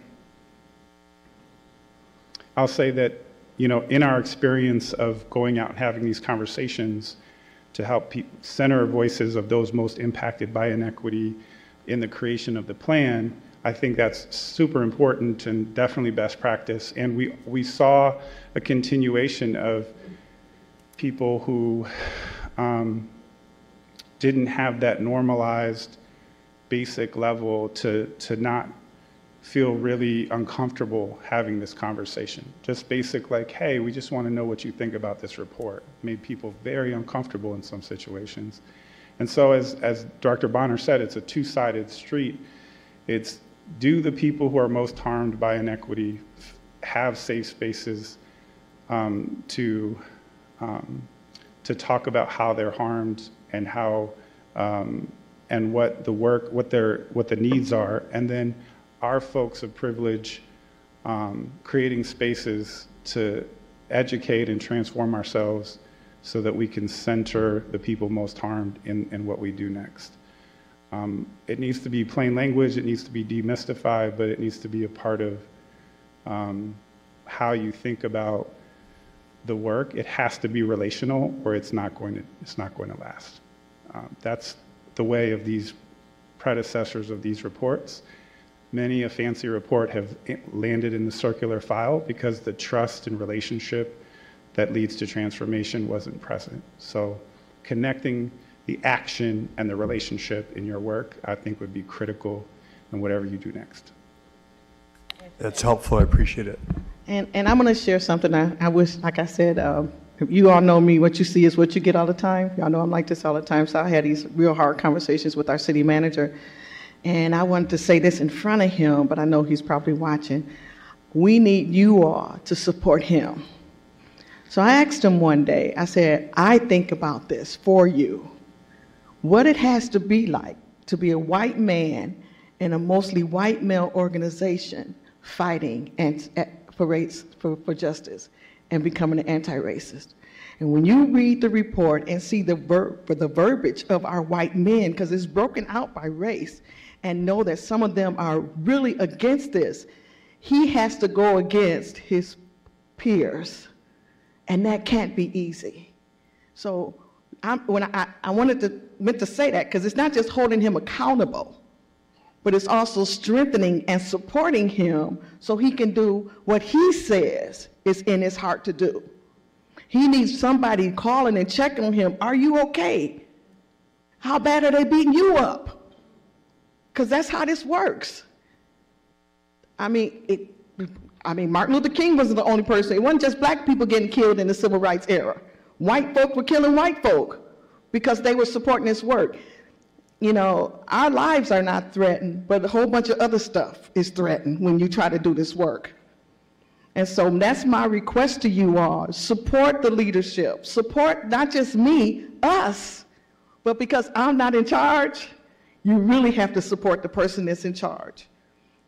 I'll say that, you know, in our experience of going out and having these conversations to help pe- center voices of those most impacted by inequity in the creation of the plan, I think that's super important and definitely best practice. And we, we saw a continuation of people who um, didn't have that normalized basic level to, to not feel really uncomfortable having this conversation. Just basic, like, hey, we just want to know what you think about this report, made people very uncomfortable in some situations. And so, as, as Dr. Bonner said, it's a two sided street. It's do the people who are most harmed by inequity have safe spaces um, to, um, to talk about how they're harmed and how um, and what the work, what their, what the needs are, and then our folks of privilege um, creating spaces to educate and transform ourselves so that we can center the people most harmed in, in what we do next. Um, it needs to be plain language, it needs to be demystified, but it needs to be a part of um, how you think about the work. It has to be relational or it's not going to, it's not going to last. Um, that's the way of these predecessors of these reports. Many a fancy report have landed in the circular file because the trust and relationship that leads to transformation wasn't present. So connecting the action and the relationship in your work, I think would be critical in whatever you do next. That's helpful. I appreciate it. And, and I'm going to share something. I, I wish, like I said, um, you all know me, what you see is what you get all the time. Y'all know I'm like this all the time. So I had these real hard conversations with our city manager. And I wanted to say this in front of him, but I know he's probably watching. We need you all to support him. So I asked him one day, I said, I think about this for you. What it has to be like to be a white man in a mostly white male organization fighting and, for, race, for, for justice and becoming an anti-racist. And when you read the report and see the, ver- the verbiage of our white men, because it's broken out by race, and know that some of them are really against this, he has to go against his peers. And that can't be easy. So I'm, when I, I wanted to, meant to say that because it's not just holding him accountable, but it's also strengthening and supporting him so he can do what he says is in his heart to do. He needs somebody calling and checking on him. Are you okay? How bad are they beating you up? Because that's how this works. I mean, it, I mean, Martin Luther King wasn't the only person. It wasn't just black people getting killed in the civil rights era. White folk were killing white folk because they were supporting this work. You know, our lives are not threatened, but a whole bunch of other stuff is threatened when you try to do this work. And so that's my request to you all. Support the leadership. Support not just me, us, but because I'm not in charge, You really have to support the person that's in charge.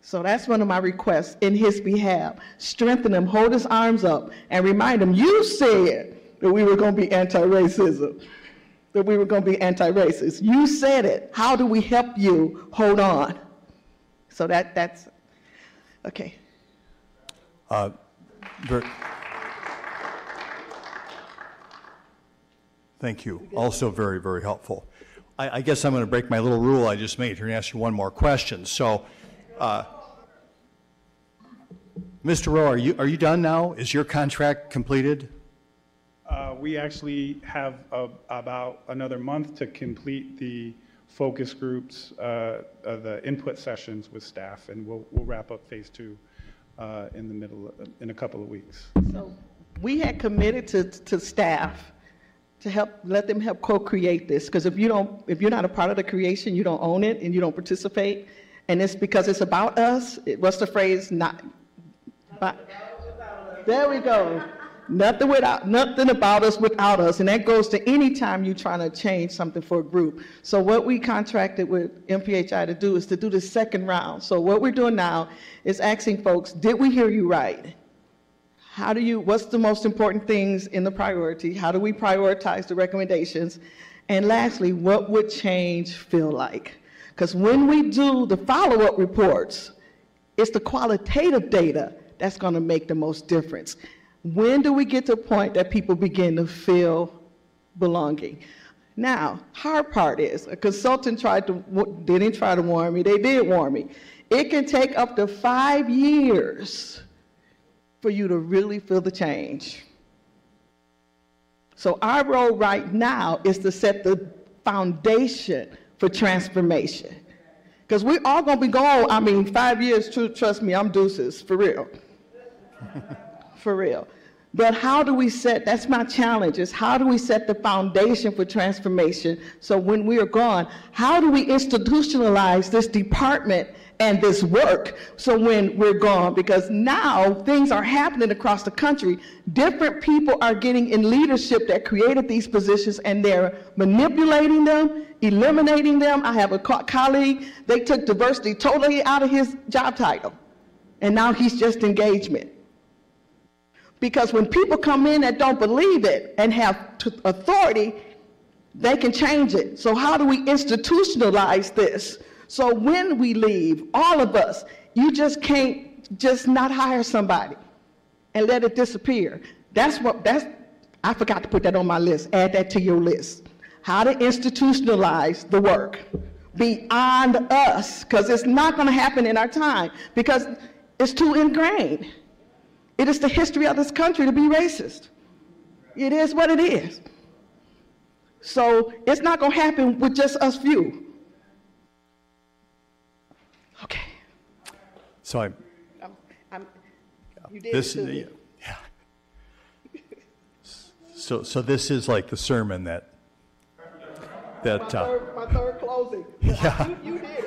So that's one of my requests in his behalf. Strengthen him, hold his arms up, and remind him, you said that we were going to be anti-racism, that we were going to be anti-racist. You said it. How do we help you hold on? So that, that's, okay. Uh, Thank you. Also very, very helpful. I, I guess I'm going to break my little rule I just made here and ask you one more question. So, uh, Mr. Rowe, are you, are you done now? Is your contract completed? Uh, We actually have a- about another month to complete the focus groups, uh, uh, the input sessions with staff, and we'll, we'll wrap up phase two uh, in the middle, of- in a couple of weeks. So we had committed to, to staff to help, let them help co-create this, because if you don't, if you're not a part of the creation, you don't own it and you don't participate, and it's because it's about us, it- what's the phrase, not, but, there we go. Nothing without, nothing about us without us, and that goes to any time you're trying to change something for a group. So what we contracted with MPHI to do is to do the second round. So what we're doing now is asking folks, did we hear you right? How do you, what's the most important things in the priority? How do we prioritize the recommendations? And lastly, what would change feel like? Because when we do the follow-up reports, it's the qualitative data that's going to make the most difference. When do we get to a point that people begin to feel belonging? Now, hard part is a consultant tried to didn't try to warn me. They did warn me. It can take up to five years for you to really feel the change. So our role right now is to set the foundation for transformation. Because we're all going to be gone. I mean, five years, tr- trust me, I'm deuces, for real. [LAUGHS] for real. But how do we set, that's my challenge, is how do we set the foundation for transformation so when we are gone, how do we institutionalize this department and this work so when we're gone? Because now things are happening across the country. Different people are getting in leadership that created these positions and they're manipulating them, eliminating them. I have a co- colleague, they took diversity totally out of his job title, and now he's just engagement. Because when people come in that don't believe it and have t- authority, they can change it. So, how do we institutionalize this? So, when we leave, all of us, you just can't just not hire somebody and let it disappear. That's what, that's, I forgot to put that on my list. Add that to your list. How to institutionalize the work beyond us, because it's not going to happen in our time, because it's too ingrained. It is the history of this country to be racist. It is what it is. So it's not going to happen with just us few. Okay. So I, I'm, I'm, you did this, it to me. yeah. So, so this is like the sermon that, that, My uh, third, my third closing. Yeah. You, you did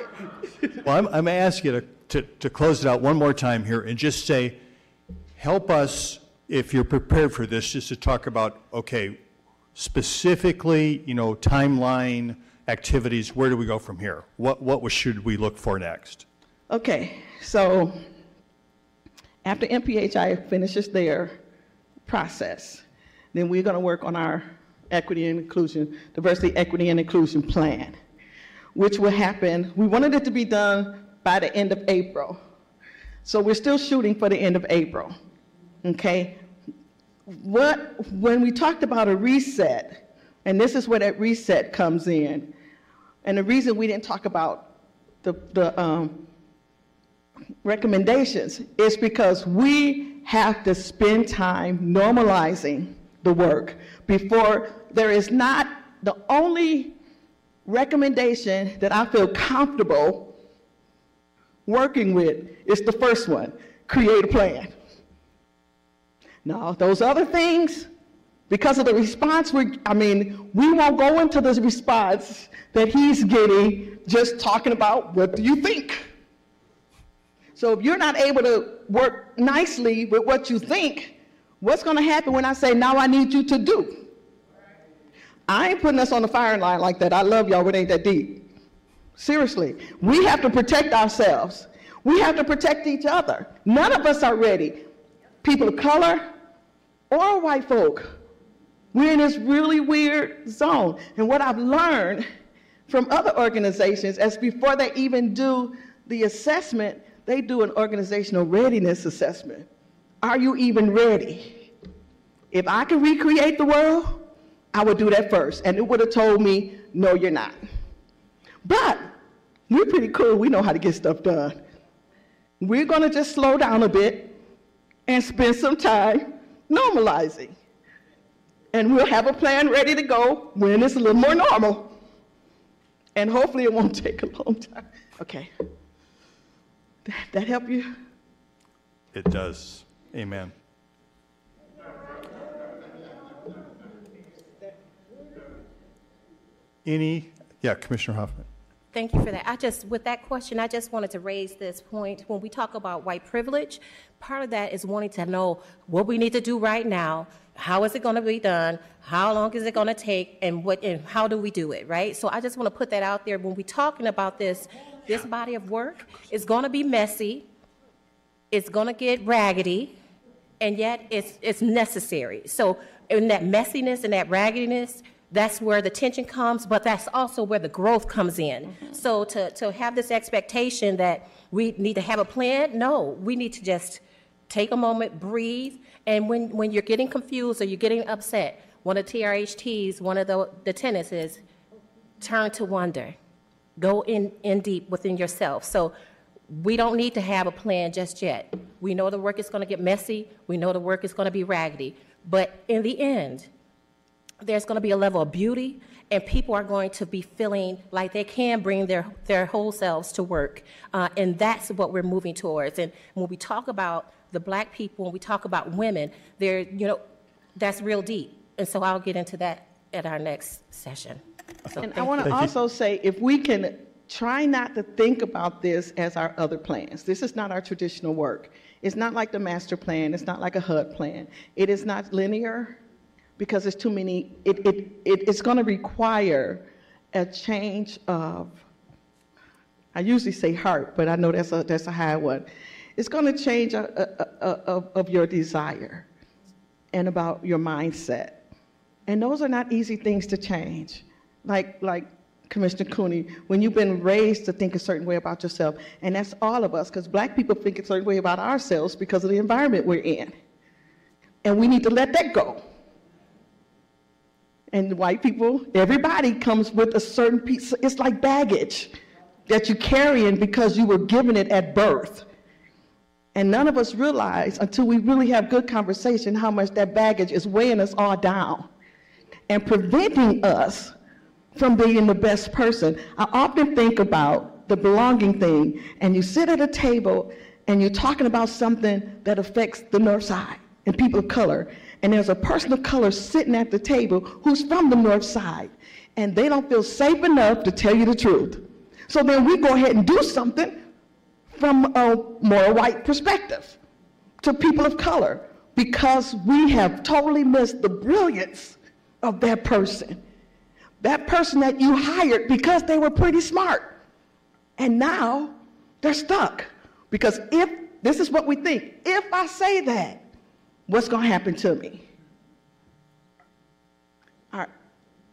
it. Well, I'm, I'm going to ask you to, to, to close it out one more time here and just say, help us, if you're prepared for this, just to talk about, okay, specifically, you know, timeline, activities, where do we go from here? What, what should we look for next? Okay, so after MPHI finishes their process, then we're going to work on our equity and inclusion, diversity, equity, and inclusion plan, which will happen, we wanted it to be done by the end of April. So we're still shooting for the end of April, okay? What, when we talked about a reset, and this is where that reset comes in, and the reason we didn't talk about the, the um, recommendations is because we have to spend time normalizing the work before there is not the only recommendation that I feel comfortable working with is the first one create a plan. Now, those other things, because of the response, we, I mean, we won't go into this response that he's getting just talking about what do you think? So if you're not able to work nicely with what you think, what's going to happen when I say, now I need you to do? I ain't putting us on the firing line like that. I love y'all, but it ain't that deep. Seriously, we have to protect ourselves. We have to protect each other. None of us are ready. People of color or white folk. We're in this really weird zone. And what I've learned from other organizations is before they even do the assessment, they do an organizational readiness assessment. Are you even ready? If I could recreate the world, I would do that first. And it would have told me, no, you're not. But we're pretty cool. We know how to get stuff done. We're going to just slow down a bit and spend some time normalizing. And we'll have a plan ready to go when it's a little more normal. And hopefully it won't [LAUGHS] take a long time. Okay. That, that help you? It does. Amen. Any, yeah, Commissioner Hoffman. Thank you for that. I just, with that question, I just wanted to raise this point. When we talk about white privilege, part of that is wanting to know what we need to do right now. How is it going to be done? How long is it going to take? And what and how do we do it, right? So I just want to put that out there. When we're talking about this, this body of work is going to be messy. It's going to get raggedy, and yet it's it's necessary. So in that messiness and that raggediness, that's where the tension comes, but that's also where the growth comes in. Mm-hmm. So to, to have this expectation that we need to have a plan, no, we need to just take a moment, breathe, and when, when you're getting confused or you're getting upset, one of TRHT's, one of the, the tenets is turn to wonder. Go in, in deep within yourself. So we don't need to have a plan just yet. We know the work is going to get messy. We know the work is going to be raggedy. But in the end, there's going to be a level of beauty, and people are going to be feeling like they can bring their, their whole selves to work. Uh, and that's what we're moving towards. And when we talk about the black people, when we talk about women, they're, you know, that's real deep. And so I'll get into that at our next session. So And I want to also say, if we can try not to think about this as our other plans, this is not our traditional work. It's not like the master plan, it's not like a HUD plan. It is not linear because there's too many, it, it, it, it's going to require a change of, I usually say heart, but I know that's a, that's a high one. It's going to change a, a, of, of your desire and about your mindset. And those are not easy things to change. Like, like Commissioner Cooney, when you've been raised to think a certain way about yourself, and that's all of us, because black people think a certain way about ourselves because of the environment we're in. And we need to let that go. And white people, everybody comes with a certain piece, it's like baggage that you're carrying because you were given it at birth. And none of us realize until we really have good conversation how much that baggage is weighing us all down and preventing us from being the best person. I often think about the belonging thing, and you sit at a table and you're talking about something that affects the North Side and people of color, and there's a person of color sitting at the table who's from the North Side, and they don't feel safe enough to tell you the truth. So then we go ahead and do something from a more white perspective to people of color because we have totally missed the brilliance of that person. That person that you hired because they were pretty smart. And now they're stuck. Because if, this is what we think, if I say that, what's going to happen to me? Right.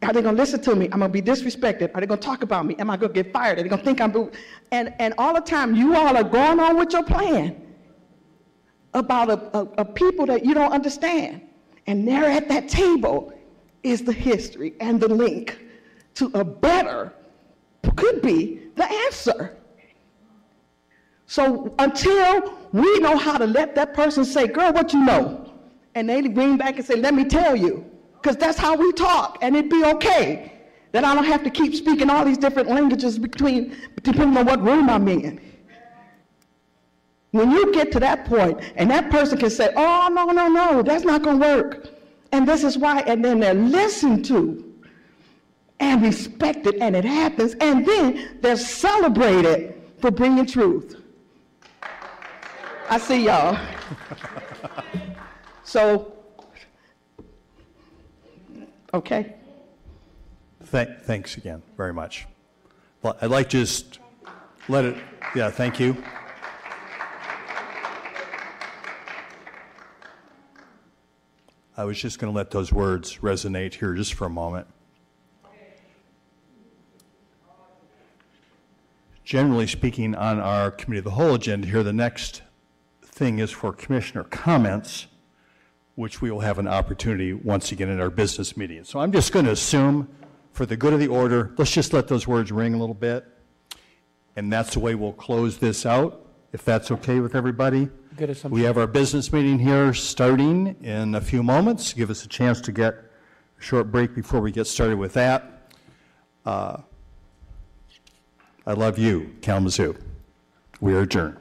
Are they going to listen to me? I'm going to be disrespected. Are they going to talk about me? Am I going to get fired? Are they going to think I'm... boo- And, and all the time, you all are going on with your plan about a, a, a people that you don't understand. And there at that table is the history and the link to a better, could be the answer. So until we know how to let that person say, girl, what you know? And they bring back and say, let me tell you. Because that's how we talk, and it'd be okay. Then I don't have to keep speaking all these different languages between, depending on what room I'm in. When you get to that point, and that person can say, oh, no, no, no, that's not going to work. And this is why, and then they're listened to and respected, and it happens, and then they're celebrated for bringing truth. I see y'all. [LAUGHS] So, okay. Thank, thanks again, very much. Well, I'd like to just let it, yeah, thank you. I was just going to let those words resonate here just for a moment. Generally speaking, on our Committee of the Whole agenda here, the next thing is for commissioner comments, which we will have an opportunity once again in our business meeting. So I'm just going to assume, for the good of the order, let's just let those words ring a little bit. And that's the way we'll close this out, if that's okay with everybody. Good assumption. We have our business meeting here starting in a few moments. Give us a chance to get a short break before we get started with that. Uh, I love you, Kalamazoo. We are adjourned.